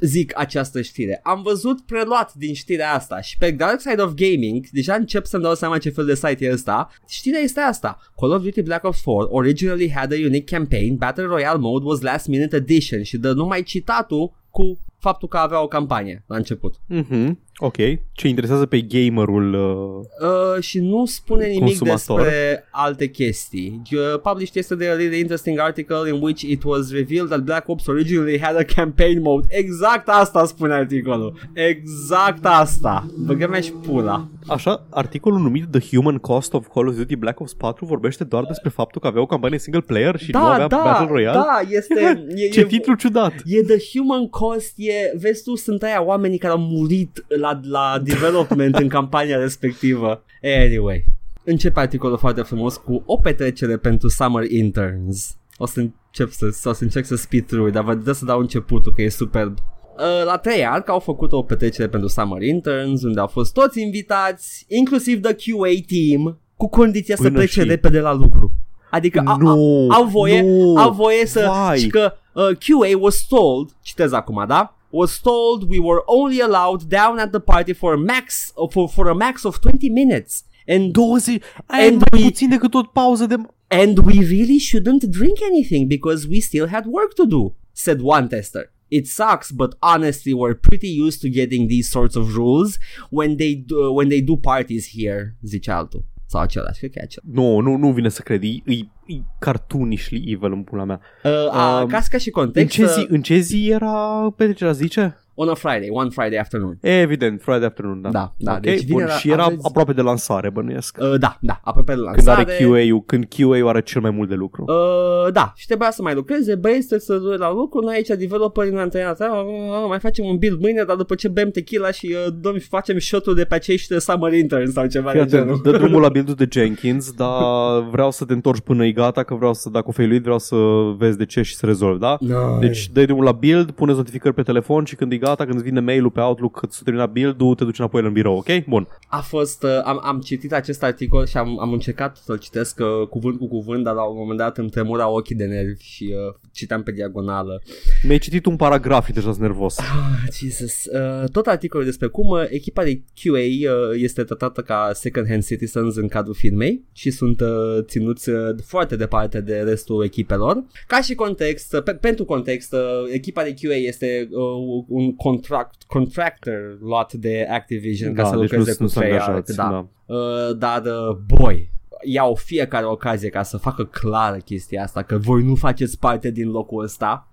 Zic această știre. Am văzut preluat din știrea asta și pe Dark Side of Gaming, deja încep să-mi dau seama ce fel de site e ăsta. Știrea este asta. Call of Duty Black Ops 4 originally had a unique campaign, Battle Royale mode was last minute addition și dă numai citatul cu faptul că avea o campanie la început. Mhm. Ok. Ce interesează pe gamerul uh, Uh, și nu spune nimic Consumator. despre alte chestii. Uh, published yesterday a really interesting article in which it was revealed that Black Ops originally had a campaign mode. Exact asta spune articolul. Exact asta. Băgă-mi și pula. Așa, articolul numit The Human Cost of Call of Duty Black Ops 4 vorbește doar despre faptul că avea o campanie single player și nu Da, avea da, Battle Royale. da, este... e, Ce e, titlu ciudat. E the human cost, e, vezi tu, sunt aia oamenii care au murit la, la development în campania respectivă. Anyway, începe articolul foarte frumos cu o petrecere pentru summer interns. O să încep să, o să încerc să speed through, dar vă dă să dau începutul că e superb. Uh, La trei ani că au făcut o petrecere pentru summer interns unde au fost toți invitați, inclusiv the QA team, cu condiția să Până plece și- repede la lucru. Adică a, a, Nu, au voie, nu, au voie să vai. și că uh, QA was told, citez acum, da? Was told we were only allowed down at the party for a max for, for a max of 20 minutes. And 20, aia e And mai we- puțin decât tot pauză de... and we really shouldn't drink anything because we still had work to do, said one tester. It sucks, but honestly, we're pretty used to getting these sorts of rules when they do, when they do parties here, zice altul. Sau același, cred că e același. Nu, nu, nu vine să cred, e, e, e cartoonishly evil în pula mea. Uh, uh, Um, ca, ca și În context, ce, zi, uh, în ce zi era petrecerea, zice? On a Friday, one Friday afternoon. Evident, Friday afternoon, da. Da, da, Ok, deci bun, vinerea și era aveți- aproape de lansare, bănuiesc. Uh, da, da, aproape de Când lansare. are QA-ul, când QA-ul are cel mai mult de lucru. Uh, da, și trebuia să mai lucreze, băieți trebuie să duce la lucru, noi aici developerii ne antrenat, uh, uh, mai facem un build mâine, dar după ce bem tequila și uh, dăm, facem shot-ul de pe acești summer interns sau ceva Fii de atent, genul. dă drumul la build de Jenkins, dar vreau să te întorci până e gata, că vreau să, dacă o failuit, vreau să vezi de ce și să rezolvi, da? Nice. Deci dai drumul la build, puneți notificări pe telefon și când e gata, când îți vine mail-ul pe Outlook că s-a terminat build-ul, te duci înapoi în birou, ok? Bun. A fost, uh, am, am citit acest articol și am, am încercat să-l citesc uh, cuvânt cu cuvânt, dar la un moment dat îmi tremura ochii de nervi și uh, citeam pe diagonală. Mi-ai citit un paragraf și deja sunt nervos. Ah, Jesus. Uh, tot articolul despre cum uh, echipa de QA uh, este tratată ca second-hand citizens în cadrul firmei și sunt uh, ținuți uh, foarte departe de restul echipelor. Ca și context, uh, pe, pentru context, uh, echipa de QA este uh, un contract, contractor luat de Activision ca să deci lucreze nu, cu nu sunt Treyarch. angajați. Da. Da. Uh, dar, uh, boy, iau fiecare ocazie ca să facă clară chestia asta, că voi nu faceți parte din locul ăsta.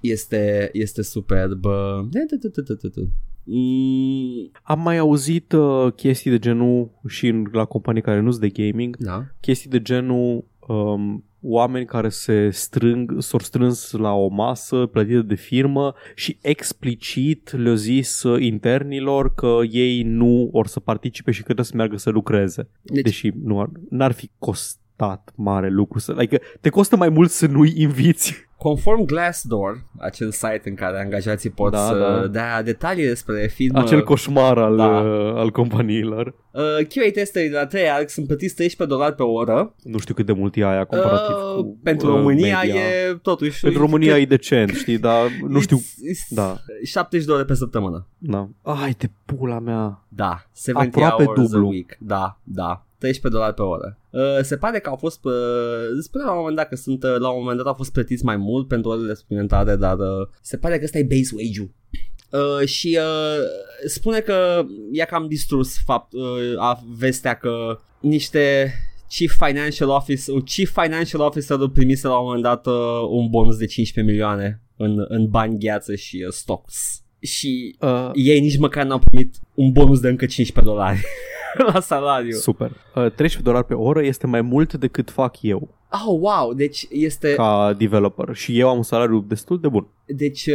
Este, este superb. Mm, Am mai auzit uh, chestii de genul și în, la companii care nu sunt de gaming, da. chestii de genul um, oameni care se strâng, s-au strâns la o masă plătită de firmă și explicit le-au zis uh, internilor că ei nu or să participe și că trebuie să meargă să lucreze. Deci- Deși nu ar, n-ar fi costat mare lucru. Să, adică te costă mai mult să nu-i inviți. Conform Glassdoor, acel site în care angajații pot Da, să da. dea detalii despre film, Acel coșmar al, da. uh, al companiilor. uh, QA testerii de la Treyarch sunt plătiți 13 dolari pe oră. Nu știu cât de mult e aia comparativ Uh, cu pentru uh, România media. e totuși... Pentru România e decent, știi, dar nu știu... It's, it's Da. 70 de ore pe săptămână. Da. Ai de pula mea. Da, 70 Aproape hours dublu. a week. Da, da. 13 dolari pe oră. Uh, se pare că au fost, uh, spune la un moment dat că sunt, uh, la un moment dat au fost plătiți mai mult pentru orele suplimentare, dar uh, se pare că ăsta e base wage-ul. Uh, și uh, spune că i-a cam distrus fapt, uh, a vestea că niște Chief Financial Officer, Chief Financial Officer primise la un moment dat uh, un bonus de 15 milioane în, în bani gheață și uh, stocks. Și Uh, ei nici măcar n-au primit un bonus de încă 15 dolari la salariu. super. Uh, 13 dolari pe oră este mai mult decât fac eu Oh, wow, deci este... ca developer și eu am un salariu destul de bun. Deci uh,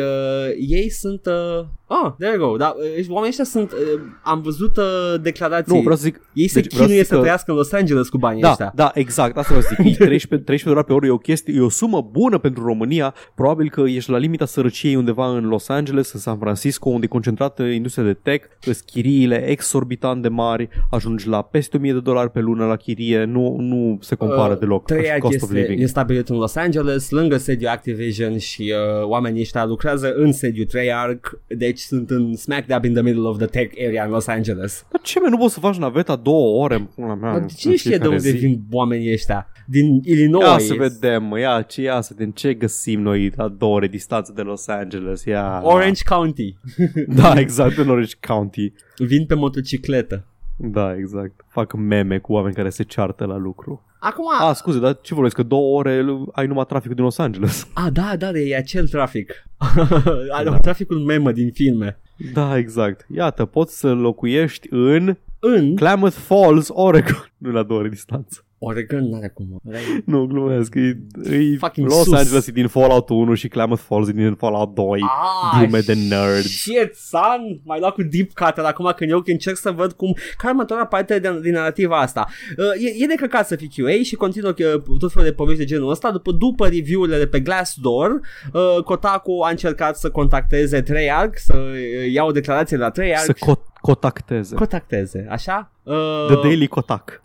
ei sunt... Uh... Ah, there you go. Da, uh, oamenii ăștia sunt... Uh, am văzut uh, declarații. Nu, vreau să zic... Ei se deci vreau chinuie să să, zic că- trăiască în Los Angeles cu banii Da, ăștia. da, exact, asta vreau să zic. E 13, 13 dolari pe oră e o chestie, e o sumă bună pentru România. Probabil că ești la limita sărăciei undeva în Los Angeles, în San Francisco, unde e concentrată industria de tech, îți chiriile exorbitant de mari, ajungi la peste 1000 de dolari pe lună la chirie, nu, nu se compară Uh, deloc. Treyarch cost of este, living. e stabilit în Los Angeles, lângă sediul Activision și uh, oamenii ăștia lucrează în sediul Treyarch, deci sunt în smack dab in the middle of the tech area în Los Angeles. Dar ce, mă, nu poți să faci naveta două ore în pula mea? Dar în cine știe de fiecare unde zi? vin oamenii ăștia? Din Illinois. Ia să vedem, mă, ia, ce, ia să vedem ce găsim noi la două ore distanță de Los Angeles. Ia. Orange County. Da, exact, în Orange County. Vin pe motocicletă. Da, exact. Fac meme cu oameni care se ceartă la lucru. Acum, Ah, scuze, dar ce vorbesc? Că două ore ai numai traficul din Los Angeles. a, da, da, e acel trafic. Are da. traficul memă din filme. Da, exact. Iată, poți să locuiești în În Klamath Falls, Oregon. Nu la două ore distanță. Oregon n-are cum. mă. Nu, glumesc. E, e Fucking Los sus. Angeles e din Fallout 1 și Klamath Falls e din Fallout 2. Ah, Glume de nerds. Shit, son! Mai luat cu deep cut acum când eu încerc să văd cum care următoarea parte de, din narrativa asta. Uh, e, e de căcat să fii QA și continuă uh, tot felul de povești de genul ăsta. După, după review-urile de pe Glassdoor, uh, Kotaku a încercat să contacteze Treyarch, să uh, ia o declarație de la Treyarch. Să co- contacteze. contacteze, așa? Uh, The Daily Kotak.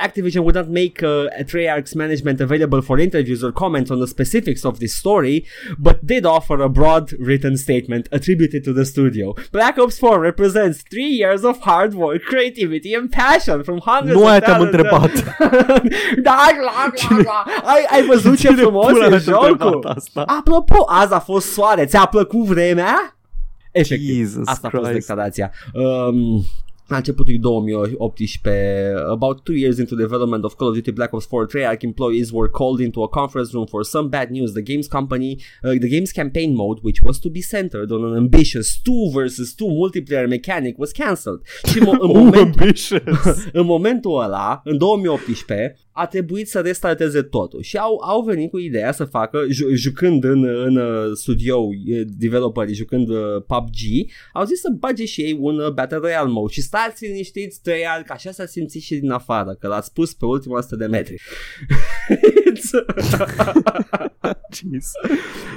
Activision would not make uh, Treyarch's management available for interviews or comments on the specifics of this story, but did offer a broad written statement attributed to the studio. Black Ops 4 represents three years of hard work, creativity, and passion from hundreds Nu of aia te-am talented- întrebat. da, la, la, la. Ai, ai văzut ce Cine frumos pula e mea te-a întrebat jocul? asta? Apropo, azi a fost soare, ți-a plăcut vremea? Efectiv, Jesus asta a fost Christ. declarația. Um, la începutul 2018, about two years into development of Call of Duty Black Ops 4, Treyarch employees were called into a conference room for some bad news. The game's company, uh, the game's campaign mode, which was to be centered on an ambitious 2 versus 2 multiplayer mechanic, was cancelled. Și mo- în, Oh, moment, ambitious. în momentul ăla, în 2018, a trebuit să restarteze totul. Și au, au venit cu ideea să facă, ju- jucând în, în uh, studio, uh, developerii jucând uh, PUBG, au zis să bage și ei un uh, Battle Royale mode. Și stați liniștiți, Treyarch, că așa s-a simțit și din afară, că l-ați pus pe ultima 100 de metri. Jeez.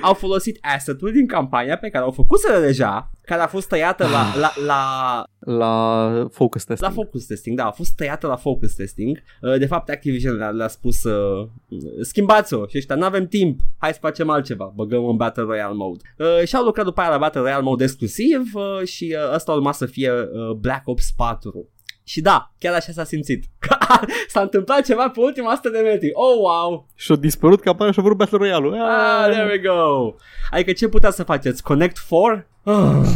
au folosit asset-ul din campania pe care au făcut deja, care a fost tăiată la, la, la, La focus testing. La focus testing, da, a fost tăiată la focus testing. Uh, De fapt, Activision le-a, le-a spus uh, schimbați-o și ăștia, n-avem timp, hai să facem altceva, băgăm un Battle Royale mode. Uh, și au lucrat după aia la Battle Royale mode exclusiv uh, și uh, ăsta urma să fie uh, Black Ops 4. Și da, chiar așa s-a simțit. s-a întâmplat ceva pe ultima 100 de metri. Oh, wow! Și-a dispărut campania și a vrut Battle Royale-ul. Ah, there we go! Adică ce putea să faceți? Connect 4? Ah.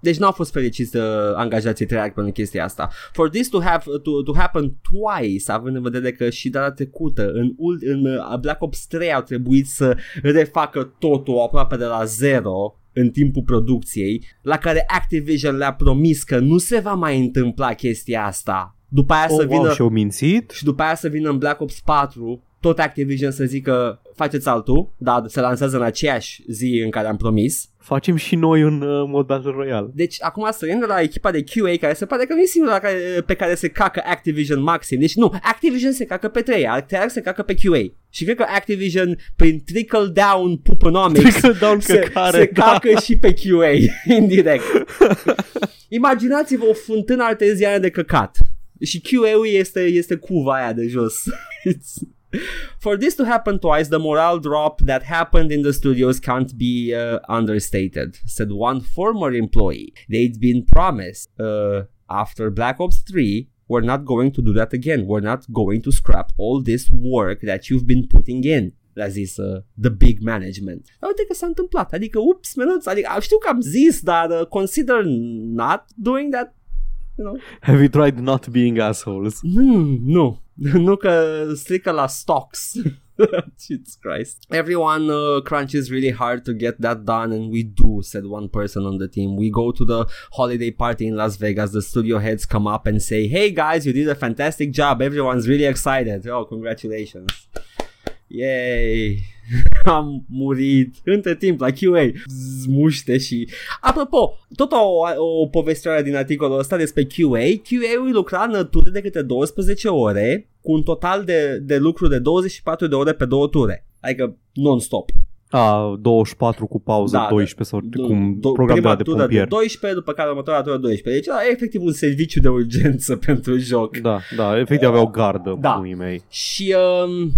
Deci nu au fost fericiți uh, angajații Treyarch pentru chestia asta. For this to, have, to, to happen twice, având în vedere că și data trecută, în, ult- în uh, Black Ops 3 au trebuit să refacă totul aproape de la zero în timpul producției, la care Activision le-a promis că nu se va mai întâmpla chestia asta. După aia Oh, să vină wow, și-au mințit? și după aia să vină în Black Ops 4 tot Activision să zică faceți altul, dar se lansează în aceeași zi în care am promis. Facem și noi un uh, mod Battle Royale. Deci acum străind de la echipa de QA care se pare că nu e singura care, pe care se cacă Activision maxim. Deci nu, Activision se cacă pe Treyarch, Treyarch se cacă pe QA. Și cred că Activision prin trickle down puponomics Trickle down se, căcare, se da. cacă și pe QA indirect. Imaginați-vă o fântână arteziană de căcat. Și QA-ul este, este cuva aia de jos. For this to happen twice, the morale drop that happened in the studios can't be uh, understated, said one former employee. They'd been promised uh, after Black Ops 3 we're not going to do that again. We're not going to scrap all this work that you've been putting in. Le-a zis uh, the big management. Dar uite că s-a întâmplat. Adică, ups, menuț, adică știu că am zis, dar uh, consider not doing that. You know? Have you tried not being assholes? Mm, nu. Nu că strică la stocks. Jesus Christ. Everyone uh, crunches really hard to get that done and we do, said one person on the team. We go to the holiday party in Las Vegas. The studio heads come up and say, Hey guys, you did a fantastic job. Everyone's really excited. Oh, congratulations. Yay! Am murit. Între timp la QA Zmuște și Apropo, tot o, o povestire din articolul ăsta despre QA QA-ul lucra în ture de câte 12 ore Cu un total de, de lucru de 24 de ore pe două ture. Adică non-stop. A, 24 cu pauză, Da, 12 sau Do- cum do- programul prima de tură pompier. de 12, după care următoarea tură 12 Deci era efectiv un serviciu de urgență pentru joc. Da, da, efectiv aveau gardă Da. puii mei. Și um,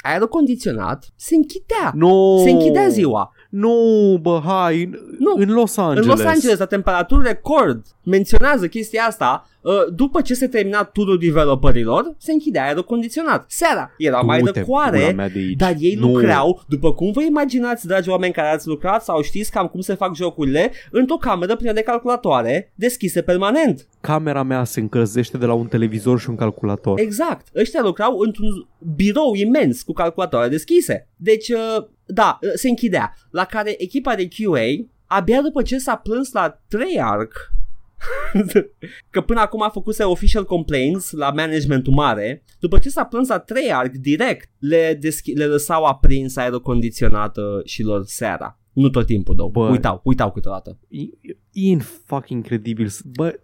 aerul condiționat se închidea Nu! Se închidea ziua Nu, bă, hai, Nu. în Los Angeles. În Los Angeles, la temperaturi record, menționează chestia asta, uh, după ce se termina turul developerilor, se închidea aerul condiționat. Seara era mai de Du-te, pula coare, mea de aici. dar ei Nu. lucrau, după cum vă imaginați, dragi oameni care ați lucrat sau știți cam cum se fac jocurile, într-o cameră plină de calculatoare deschise permanent. Camera mea se încălzește de la un televizor și un calculator. Exact. Ăștia lucrau într-un birou imens cu calculatoare deschise. Deci, uh, da, uh, se închidea. La care echipa de QA, abia după ce s-a plâns la Treyarch, că până acum a făcut official complaints la managementul mare, după ce s-a plâns la Treyarch direct, le, deschi- le lăsau aprins aerocondiționată și lor seara. Nu tot timpul, două. Bă. Uitau, uitau câteodată. E, e fucking incredibil. Bă,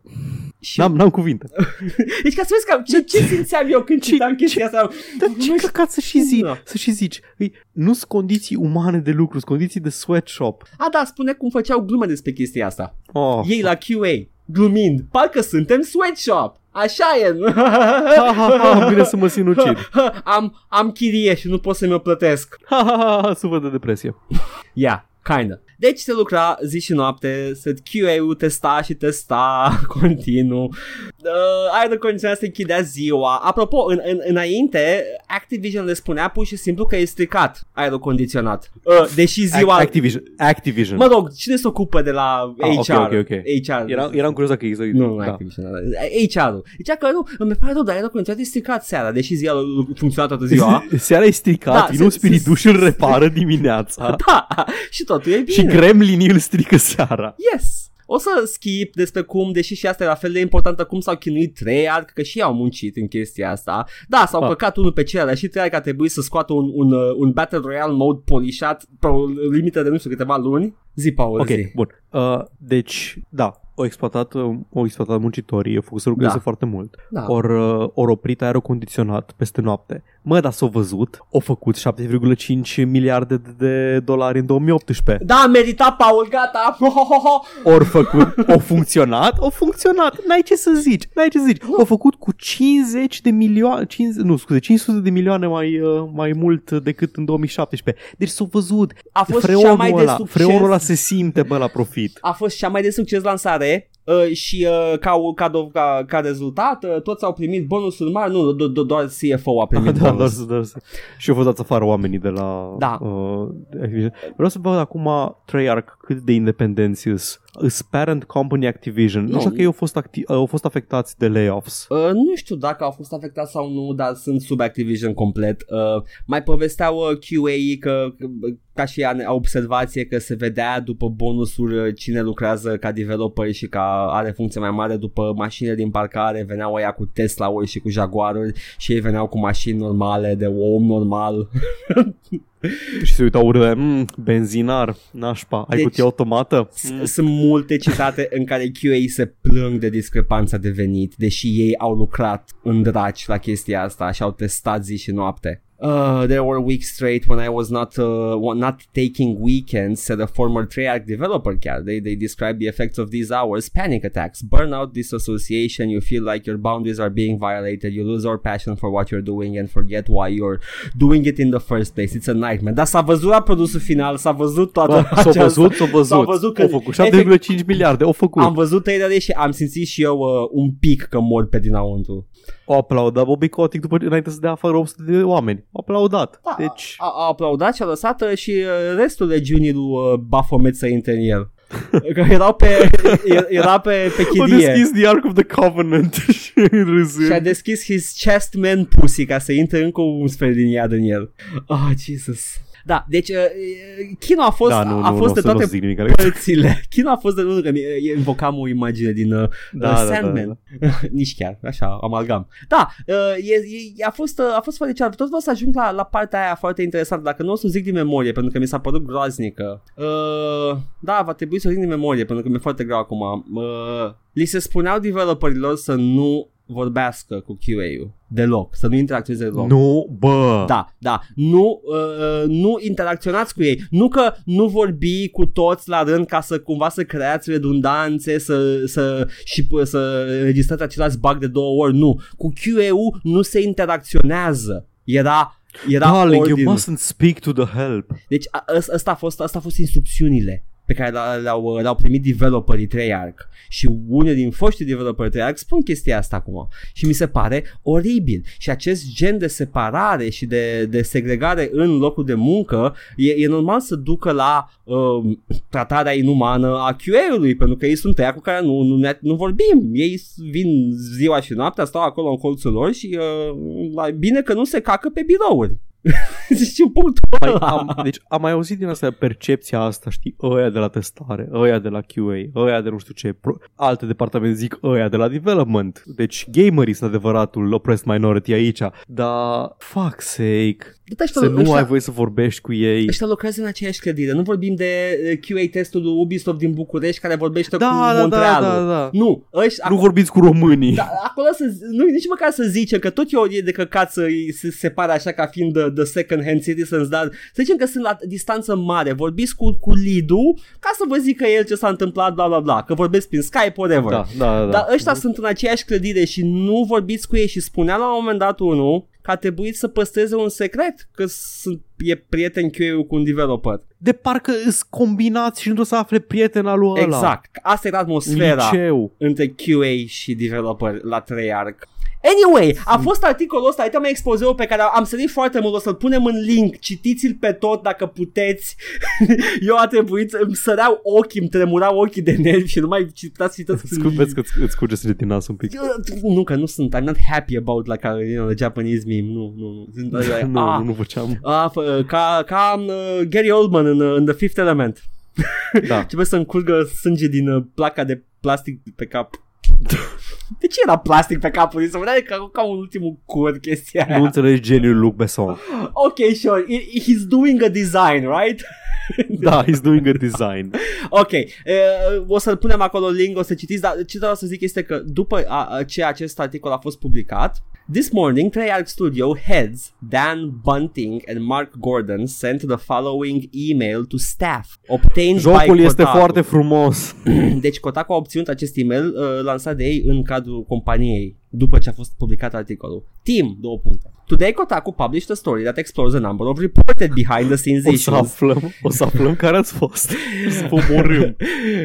Și, n-am, n-am cuvinte. deci ca să vezi că, ce, ce simțeam eu când citeam chestia asta. Dar ce căcat să și zici, Da. să și zici. Îi, nu sunt condiții umane de lucru, sunt condiții de sweatshop. A, da, spune cum făceau glume despre chestia asta. Oh. Ei la QA, glumind, parcă suntem sweatshop. Așa e. Ha, ha, ha, vine să mă sinucid. am, am chirie și nu pot să mi-o plătesc. Ha, ha, ha, ha, suflet de depresie. Yeah, kinda. Deci se lucra zi și noapte, se QA-ul testa și testa continuu. Uh, aerul condiționat se închidea ziua. Apropo, în, în, înainte, Activision le spunea pur și simplu că e stricat aerul condiționat. Uh, deși ziua... Activision. Activision. Mă rog, cine se ocupă de la Ah, ok, HR? ok, ok. HR. Era, eram curios dacă există. Nu, nu da. Activision. HR-ul. Zicea că nu, îmi pare rău, dar aerul condiționat e stricat seara, deși ziua funcționa toată ziua. Seara e stricat, Da, da, vine un se- spiriduș îl repară dimineața da, și totul e bine. și gremlinii îl strică seara. Yes! O să skip despre cum, deși și asta e la fel de importantă, cum s-au chinuit Treyarch, că și ei au muncit în chestia asta. Da, s-au Ah. căcat unul pe celălalt și Treyarch a trebuit să scoată un, un, uh, un Battle Royale mode polișat pe o limită de nu știu câteva luni. Zi, Paul, Ok, zi. bun. Uh, deci, da, au exploatat, uh, au exploatat muncitorii, au făcut să lucreze Da. foarte mult. Da. Ori uh, ori oprit aerocondiționat peste noapte. Mă, dar s-au văzut, au făcut 7,5 miliarde de- de dolari în 2018. Da, merita Paul, gata! Ho, ho, ho, ho. Ori făcut, au funcționat, au funcționat, n-ai ce să zici, n-ai ce să zici. Au făcut cu 50 de milioane, 50, nu scuze, 500 de milioane mai, uh, mai mult decât în 2017. Deci s-au văzut, A fost cea freonul mai de ăla, succes. freonul ăla se simte, bă, la profit. a fost cea mai de succes lansare uh, și uh, ca, ca, do- ca, ca rezultat uh, toți au primit bonusuri mari, nu, do- do- doar CFO a primit da, doar, bonus. doar, și au fost dați afară oamenii de la Da. uh, Activision. Vreau să văd acum Treyarch cât de independenți sunt Is parent company Activision. Nu, Nu. știu că ei au fost, acti- au fost afectați de layoffs. Uh, nu știu dacă au fost afectați sau nu, dar sunt sub Activision complet. Uh, mai povesteau uh, QA că, că ca și ane- observație că se vedea după bonusuri uh, cine lucrează ca developer și ca are funcție mai mare după mașinile din parcare, veneau ăia cu Tesla-uri și cu Jaguaruri și ei veneau cu mașini normale de om normal. Și se uitau urât, mm, benzinar, nașpa, ai Deci- cutie automată? S- Mm. Sunt multe citate în care QA se plâng de discrepanța de venit, deși ei au lucrat în draci la chestia asta și au testat zi și noapte. Uh, there were weeks straight when I was not uh, not taking weekends, said a former Treyarch developer. Chiar they they describe the effects of these hours: panic attacks, burnout, disassociation. You feel like your boundaries are being violated. You lose your passion for what you're doing and forget why you're doing it in the first place. It's a nightmare. Dar s-a văzut la produsul final, s-a văzut toată Bă, s-au această- văzut, s-au văzut. S-au văzut că au făcut efect- 7,5 miliarde, au făcut. am văzut trailere și am simțit și eu uh, un pic că mor pe dinăuntru. O aplaudat Bobby Kotick după înainte să dea afară 800 de oameni. Au aplaudat. Da, Deci, a, a aplaudat și a lăsat uh, și uh, restul legiunii lui uh, Baphomet să intre în el. Că erau pe, e- era pe, pe a chidie deschis The Ark of the Covenant și râzând. și a deschis his chest man pussy ca să intre încă un sfert din iad în el. Oh, Jesus. Da, deci uh, Kino a fost, da, nu, a nu, fost nu, de să nu toate zic nimic. părțile. Kino a fost de nu că mi- invocam o imagine din uh, Da, uh, da, da, Sandman. Nici chiar, așa, amalgam. Da, uh, e, e, a, fost, uh, a fost foarte cealaltă. Tot vreau să ajung la, la partea aia foarte interesantă, dacă nu o să zic din memorie, pentru că mi s-a părut groaznică. Uh, da, va trebui să o zic din memorie, pentru că mi-e foarte greu acum. Uh, li se spuneau developerilor să nu vorbească cu QA-ul deloc, să nu interacționeze deloc. Nu, bă. Da, da. Nu, uh, nu interacționați cu ei. Nu că nu vorbi cu toți la rând ca să cumva să creați redundanțe să, să, și p- să înregistrați același bug de două ori. Nu. Cu QA-ul nu se interacționează. Era era Darling, you ordine. mustn't speak to the help. Deci a, ăs- ăsta a fost, asta a fost instrucțiunile pe care le-au, le-au, le-au primit developerii Treyarch. Și unii din foștii developeri Treyarch spun chestia asta acum. Și mi se pare oribil. Și acest gen de separare și de, de segregare în locul de muncă e, e normal să ducă la um, tratarea inumană a QA-ului pentru că ei sunt ăia cu care nu, nu, ne, nu vorbim. Ei vin ziua și noaptea stau acolo în colțul lor și uh, la- bine că nu se cacă pe birouri Știi punctul Mai, ăla. am, deci am mai auzit din asta percepția asta, știi, ăia de la testare, ăia de la QA, ăia de nu știu ce, pro, alte departamente zic ăia de la development. Deci gamerii sunt adevăratul oppressed minority aici, dar fuck sake, Da, ăștia, să nu ăștia, ai voie să vorbești cu ei. ăștia lucrează în aceeași clădire. Nu vorbim de eh, QA testul lui Ubisoft din București care vorbește Da, cu da, da, Montrealul. da, da. Nu, ăștia, Nu vorbiți cu românii. da, acolo să, nu, nici măcar să zice că tot e o idee de căcat să se separe așa ca fiind the, the second hand citizens, dar să zicem că sunt la distanță mare, vorbiți cu, cu lead-ul ca să vă zică el ce s-a întâmplat, bla bla bla, că vorbesc prin Skype, whatever. Da, da, da. Dar ăștia sunt în aceeași clădire și nu vorbiți cu ei și spunea la un moment dat unul că a trebuit să păstreze un secret că sunt, e prieten QA cu un developer. De parcă îs combinați și nu trebuie să afle prietena lui ăla. Exact. Asta era În atmosfera liceu. între QA și developer la Treyarch. Anyway, a fost articolul ăsta, uite mai expozeul pe care am sărit foarte mult, o să-l punem în link, citiți-l pe tot dacă puteți. Eu a trebuit, îmi săreau ochii, îmi tremurau ochii de nervi și nu mai citați, citați. Îți scu- Vezi că îți, îți curge sânge din nas un pic. Nu, că nu sunt, I'm not happy about like, uh, you know, the Japanese meme, nu, nu, nu. Sunt, uh, nu, ah, nu, nu făceam. ah, fă- ca, ca uh, Gary Oldman în, uh, în The Fifth Element. Da. Trebuie să-mi curgă sânge din uh, placa de plastic pe cap. De ce era plastic pe capul lui? Să vedea ca, ca un ultimul cur chestia aia. Nu înțelegi geniul Luc Besson. Ok, sure. I- He's doing a design, right? Da, he's doing a design. Ok, uh, o să-l punem acolo link, o să citiți, dar ce vreau să zic este că după a, a, ce acest articol a fost publicat, This morning, Treyarch Studio heads Dan Bunting and Mark Gordon sent the following email to staff obtained Jocul by este Kotaku. foarte frumos. Deci Kotaku a obținut acest email uh, lansat de ei în cadrul companiei după ce a fost publicat articolul. Team, două puncte. Today Kotaku published a story that explores a number of reported behind the scenes issues. O să aflăm, o să aflăm care ați fost. Să vă omorâm.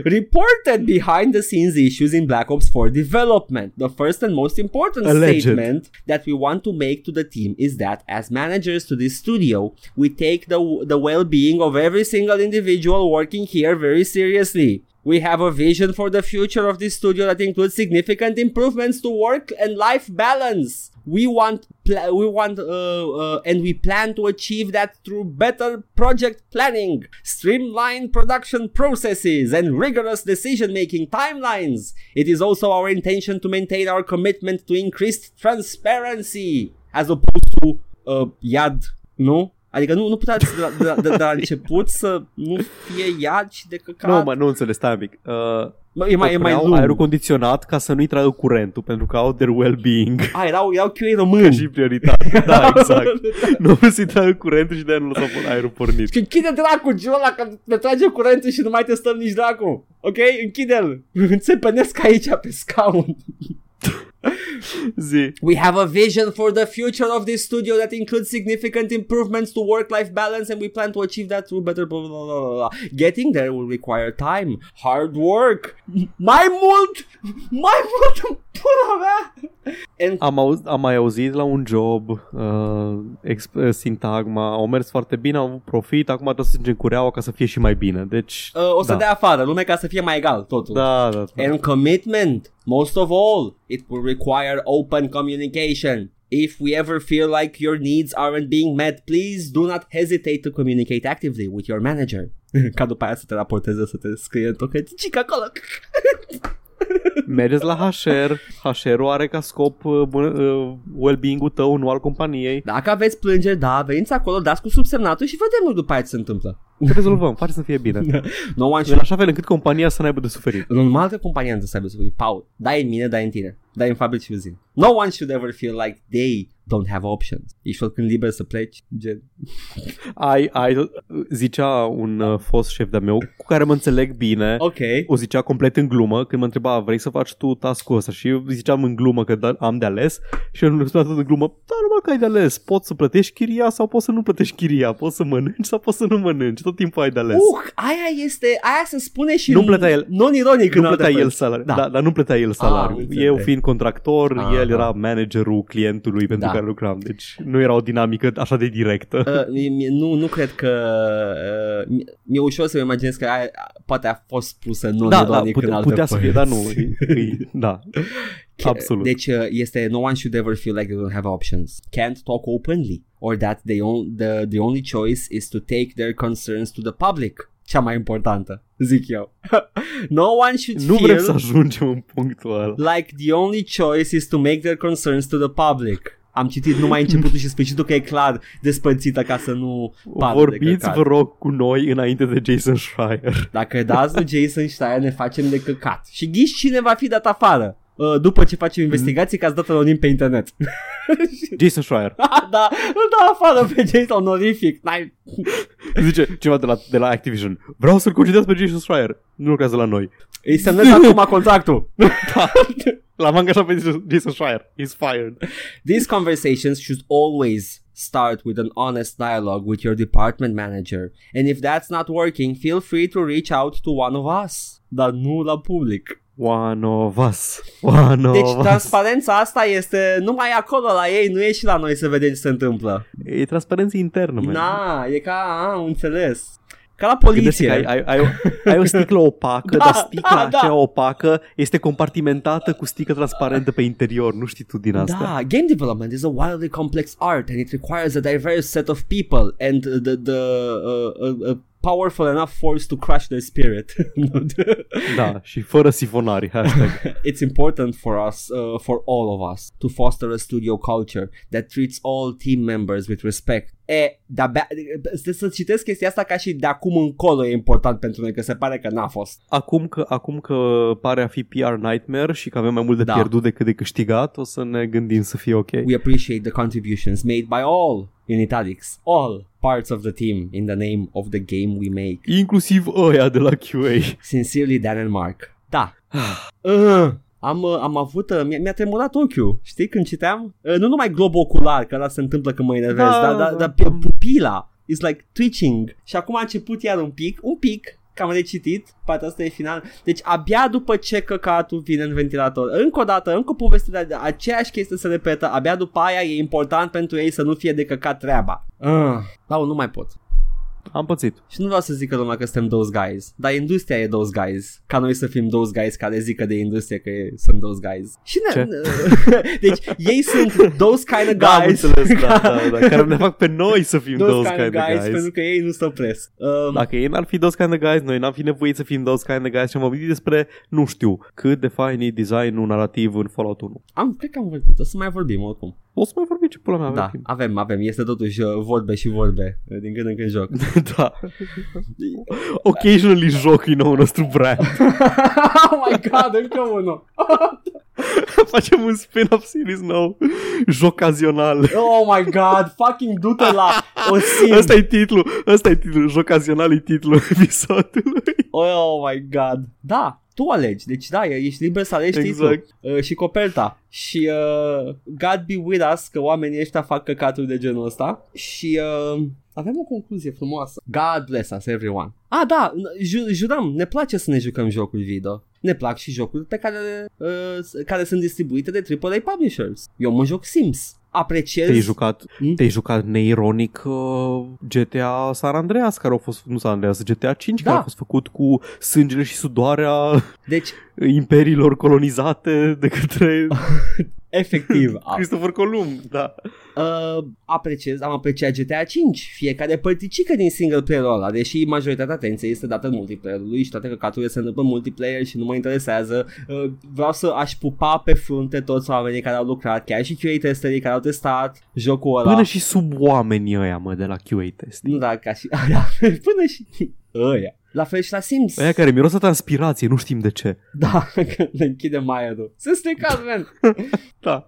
reported behind the scenes issues in Black Ops 4 development. The first and most important Alleged. statement that we want to make to the team is that as managers to this studio, we take the the well-being of every single individual working here very seriously. We have a vision for the future of this studio that includes significant improvements to work and life balance. We want, pla- we want, uh, uh, and we plan to achieve that through better project planning, streamlined production processes, and rigorous decision-making timelines. It is also our intention to maintain our commitment to increased transparency, as opposed to uh, iad, nu? Adică nu, nu puteți de la, de, la, de, de la început să nu fie iad și de căcat. Nu, mă, nu înțeles, stai un pic. Uh, Mă, e mai, e mai au lung. aerul condiționat ca să nu-i tragă curentul, pentru că au their well-being A, erau, erau QA români. și prioritate. Da, exact. nu vreau să-i tragă curentul și de-aia nu lăsa aerul pornit. Și închide dracu genul ăla că ne trage curentul și nu mai testăm nici dracu. Ok? Închide-l. Înțepenesc aici pe scaun. Zi. We have a vision for the future of this studio that includes significant improvements to work-life balance and we plan to achieve that through better blah, blah, blah, blah, blah. Getting there will require time, hard work, mai mult, mai mult în pula mea. And Am, auz, am mai auzit la un job uh, exp- uh, sintagma, au mers foarte bine, au avut profit, acum trebuie să strângem cureaua ca să fie și mai bine. Deci, uh, o să da. dea afară lume ca să fie mai egal totul. Da, da, da. And commitment, most of all, it will require open communication. If we ever feel like your needs aren't being met, please do not hesitate to communicate actively with your manager. Ca după aia să te raporteze, să te scrie într-o hăticică acolo. Mergeți la HR, HR-ul are ca scop uh, bun- uh, well-being-ul tău, nu al companiei. Dacă aveți plângeri, da, veniți acolo, dați cu subsemnatul și vedem noi după aia ce se întâmplă. Rezolvăm, face să fie bine. No one În should... așa fel încât compania să n-aibă de suferit. Normal că compania nu să aibă să fie, Paul, dai în mine, dai în tine, dai în fabrici și uzini. No one should ever feel like they don't have options. Ești oricând liber să pleci, gen. Ai, ai, zicea un uh, fost șef de meu cu care mă înțeleg bine. Ok. O zicea complet în glumă când mă întreba vrei să faci tu task-ul ăsta și eu ziceam în glumă că da, am de ales și eu îmi spunea tot în glumă da, numai că ai de ales, poți să plătești chiria sau poți să nu plătești chiria, poți să mănânci sau poți să nu mănânci, tot timpul ai de ales. Uh, aia este, aia se spune și Nu plătea el- non-ironic nu în alte plătea el părți. salariu, Da. da. dar nu plătea el salariu. Ah, înțeleg. eu fiind contractor, Aha. el era managerul clientului pentru Da. care lucram, deci nu era o dinamică așa de directă. Uh, mie- mie- nu, nu cred că uh, mi- mi-e ușor să-mi imaginez că aia, poate a fost pusă da, non-ironic da, în putea, alte putea să fie, părți. dar nu, e, e, da, absolut. Deci uh, este no one should ever feel like they don't have options. Can't talk openly or that they on, the, the only choice is to take their concerns to the public. Cea mai importantă, zic eu. no one should nu feel vrem să ajungem în punctul ăla. like the only choice is to make their concerns to the public. Am citit numai începutul și sfârșitul că e clar despărțită ca să nu pară de Vorbiți, căcat. vă rog, cu noi înainte de Jason Schreier. Dacă dați lui Jason Steyer ne facem de căcat. Și ghiși cine va fi dat afară. Uh, după ce facem investigații că ați dat anonim pe internet. Jason Schreier. da, îl dau afară pe Jason onorific. N-ai... Zice cineva de la, de la Activision. Vreau să-l concediez pe Jason Schreier. Nu lucrează la noi. Îi semnez acum contractul. L-am angajat pe Jason Schreier. He's fired. These conversations should always start with an honest dialogue with your department manager. And if that's not working, feel free to reach out to one of us. Dar nu la public. One of us. One of Deci us. transparența asta este numai acolo la ei, nu e și la noi să vedem ce se întâmplă. E transparență internă, man. Na, e ca, a, am înțeles. Ca la Gândește poliție. că ai, ai, ai, o, ai o sticlă opacă, Da, dar sticla da, da. aceea opacă este compartimentată cu sticlă transparentă pe interior. Nu știi tu din asta. Da, game development is a wildly complex art and it requires a diverse set of people and the, the uh, uh, a powerful enough force to crush their spirit. Da, și fără sifonari. Hashtag. it's important for us, uh, for all of us, to foster a studio culture that treats all team members with respect. E, de-abia, să, să citesc chestia asta ca și de acum încolo e important pentru noi, că se pare că n-a fost. Acum că, acum că pare a fi PR nightmare și că avem mai mult de Da. pierdut decât de câștigat, o să ne gândim să fie ok. We appreciate the contributions made by all, in italics, all parts of the team in the name of the game we make. Inclusiv ăia de la QA. Sincerely, Dan and Mark. Da. uh, am, uh, am avut, uh, mi-a, mi-a tremurat ochiul, știi, când citeam? Uh, nu numai glob ocular, că ăla se întâmplă când mă enervez, Da, dar, dar, da. dar pu- pupila is like twitching. Și acum a început iar un pic, un pic, că am recitit, partea asta e final. Deci abia după ce căcatul vine în ventilator, încă o dată, încă o poveste de aceeași chestie se repetă, abia după aia e important pentru ei să nu fie de căcat treaba. Uh, da, nu mai pot. Am pățit. Și nu vreau să zică lumea că suntem those guys, dar industria e those guys. Ca noi să fim those guys care zică de industrie că e, sunt those guys. Și ne, Ce? deci ei sunt those kind of Da, am guys. înțeles, da, da, da, care ne fac pe noi să fim those, those kind, of guys, guys. pentru că ei nu se opresc. Um, Dacă ei n-ar fi those kind of guys, noi n-am fi nevoit să fim those kind of guys și am vorbit despre, nu știu, cât de fain e design-ul narrativ în Fallout 1. am, cred că am vorbit, o să mai vorbim oricum. O să mai vorbim ce pula mea avem Da, timp. avem, avem, este totuși uh, vorbe și vorbe uh, din când în când joc. da. Occasionally joc e nou nostru brand. oh my god, încă unul. Facem un spin-off series nou. Jocazional. Oh my god, fucking du-te la o sim. Ăsta e titlul. Ăsta e titlul. Jocazional e titlul episodului. Oh my god. Da, tu alegi. Deci da, ești liber să alegi Exact. titlul uh, și coperta. Și uh, God be with us că oamenii ăștia fac căcaturi de genul ăsta. Și uh, avem o concluzie frumoasă. God bless us everyone. Ah, da, ju- jurăm, ne place să ne jucăm jocuri video. Ne plac și jocuri pe care, uh, care sunt distribuite de AAA publishers. Eu mă joc Sims. Apreciez Te-ai jucat, Mm? te-ai jucat neironic uh, GTA San Andreas, care au fost, nu San Andreas, GTA 5, Da. care a fost făcut cu sângele și sudoarea Deci, imperiilor colonizate de către efectiv, a- Christopher Columb. Da. Uh, apreciez, am apreciat GTA 5 Fiecare părticică din single player ăla Deși majoritatea atenției este dată multiplayerului Și toate căcaturile se întâmplă în multiplayer Și nu mă interesează uh, Vreau să aș pupa pe frunte toți oamenii care au lucrat Chiar și QA testerii care au testat Jocul ăla Până și sub oamenii ăia, mă, de la QA test. Nu da, ca și Până și ăia La fel și la Sims Ăia care miros a transpirație, nu știm de ce. Da, că le închidem aerul Se stricat, man Da.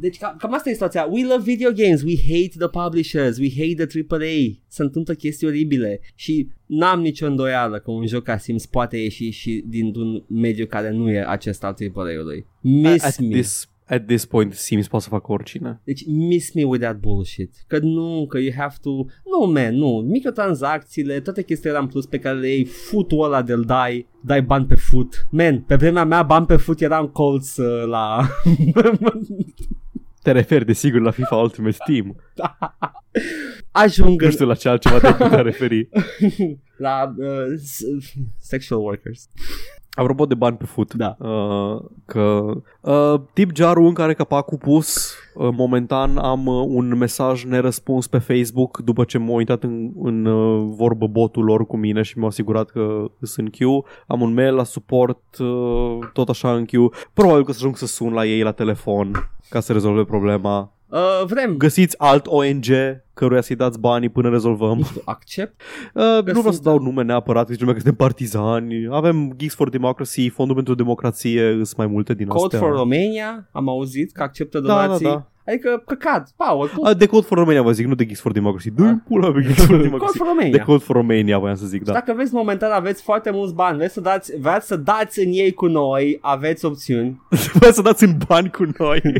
Deci cam, cam asta e situația. We love video games, we hate the publishers, we hate the AAA. Se întâmplă chestii oribile și n-am nicio îndoială că un joc ca Sims poate ieși și dintr-un mediu care nu e acesta al AAA-ului. Miss At me. this, at this point, Sims poate să facă oricine. Deci miss me with that bullshit. Că nu, că you have to... Nu, man, nu. Microtransacțiile, toate chestiile în plus pe care le iei, futul ăla de-l dai, dai bani pe fut. Man, pe vremea mea bani pe fut eram colț uh, la... Te referi, desigur, la FIFA Ultimate Team. Ajung Nu în, știu la ce altceva te-ai putea referi. la uh, s- sexual workers. Apropo de bani pe fut, Da. uh, că uh, tip jarul în care capacul pus, uh, momentan am uh, un mesaj nerăspuns pe Facebook după ce m-au intrat în, în uh, vorbă botul lor cu mine și mi-au asigurat că sunt în queue. Am un mail la suport, uh, tot așa în queue. Probabil că o să ajung să sun la ei la telefon ca să rezolve problema. Uh, vrem. Găsiți alt ONG căruia să-i dați banii până rezolvăm. nu știu, accept. Uh, nu vreau sunt- să dau nume neapărat, zice lumea că suntem partizani. Avem Geeks for Democracy, Fondul pentru Democrație, sunt mai multe din Code astea. for Romania, am auzit că acceptă Da, da, donații. da. Adică, căcat, Paul, tu, Uh, de Code for Romania vă zic, nu de Geeks for Democracy. Dă-i Ah. pula pe Geeks for Code Democracy. for De Romania. Code for Romania voiam să zic, Da. da. Dacă vezi momentan aveți foarte mulți bani, vreți să dați, vreți să dați în ei cu noi, aveți opțiuni. Vreau să dați în bani cu noi.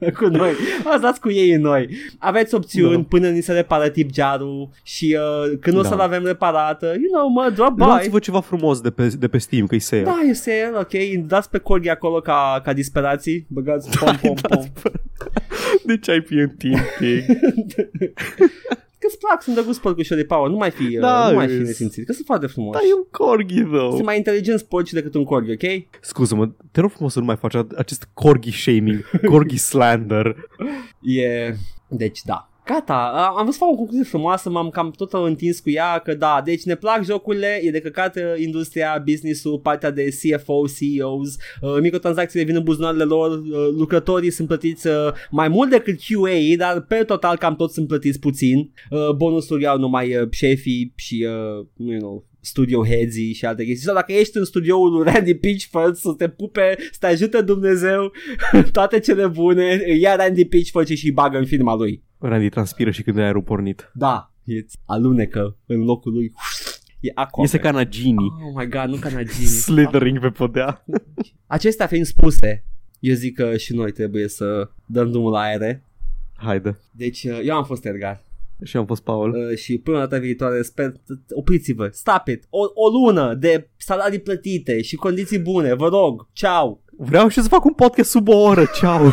cu noi. Ați dați cu ei în noi. Aveți opțiuni Da. până ni se repară tip jarul și uh, când o Da. să-l avem reparată, you know, mă, drop by. Luați-vă ceva frumos de pe, de pe Steam, că-i sale. Da, e sale, ok, dați pe corgi acolo ca, ca disperații, băgați pom, pom, pom. De ce ai fi în timp, pig? Că-ți plac, sunt de gust porcușori de power, nu mai fi, Da, da, nu mai fi îs- nesimțit, că sunt foarte frumos. Da, e un corgi, though. Sunt mai inteligenți porci decât un corgi, ok? Scuză-mă, te rog frumos să nu mai faci acest corgi shaming, corgi slander. E... Deci da. Gata, a- am vrut să fac o concluzie frumoasă, m-am cam tot întins cu ea, că da, deci ne plac jocurile, e de căcat uh, industria, business-ul, partea de CFO, CEOs, uh, microtransacțiile vin în buzunarele lor, uh, lucrătorii sunt plătiți uh, mai mult decât QA, dar pe total cam toți sunt plătiți puțin, uh, bonusuri au numai uh, șefii și, uh, you know, studio heads și alte chestii. Sau dacă ești în studioul lui Randy Pitchford să te pupe, să te ajute Dumnezeu, toate cele bune, îi ia Randy Pitchford și îi bagă în firma lui. Randy transpiră și când e aerul pornit. Da, e alunecă în locul lui. E acolo. Este ca Nagini, Oh my god, nu ca Nagini. slithering pe podea. Acestea fiind spuse, eu zic că și noi trebuie să dăm drumul la aere. Haide. Deci uh, eu am fost Edgar Și am fost Paul. uh, și până data viitoare sper, opriți-vă, stop it, o, o lună de salarii plătite și condiții bune, vă rog, ceau! Vreau și să fac un podcast sub o oră, ceau!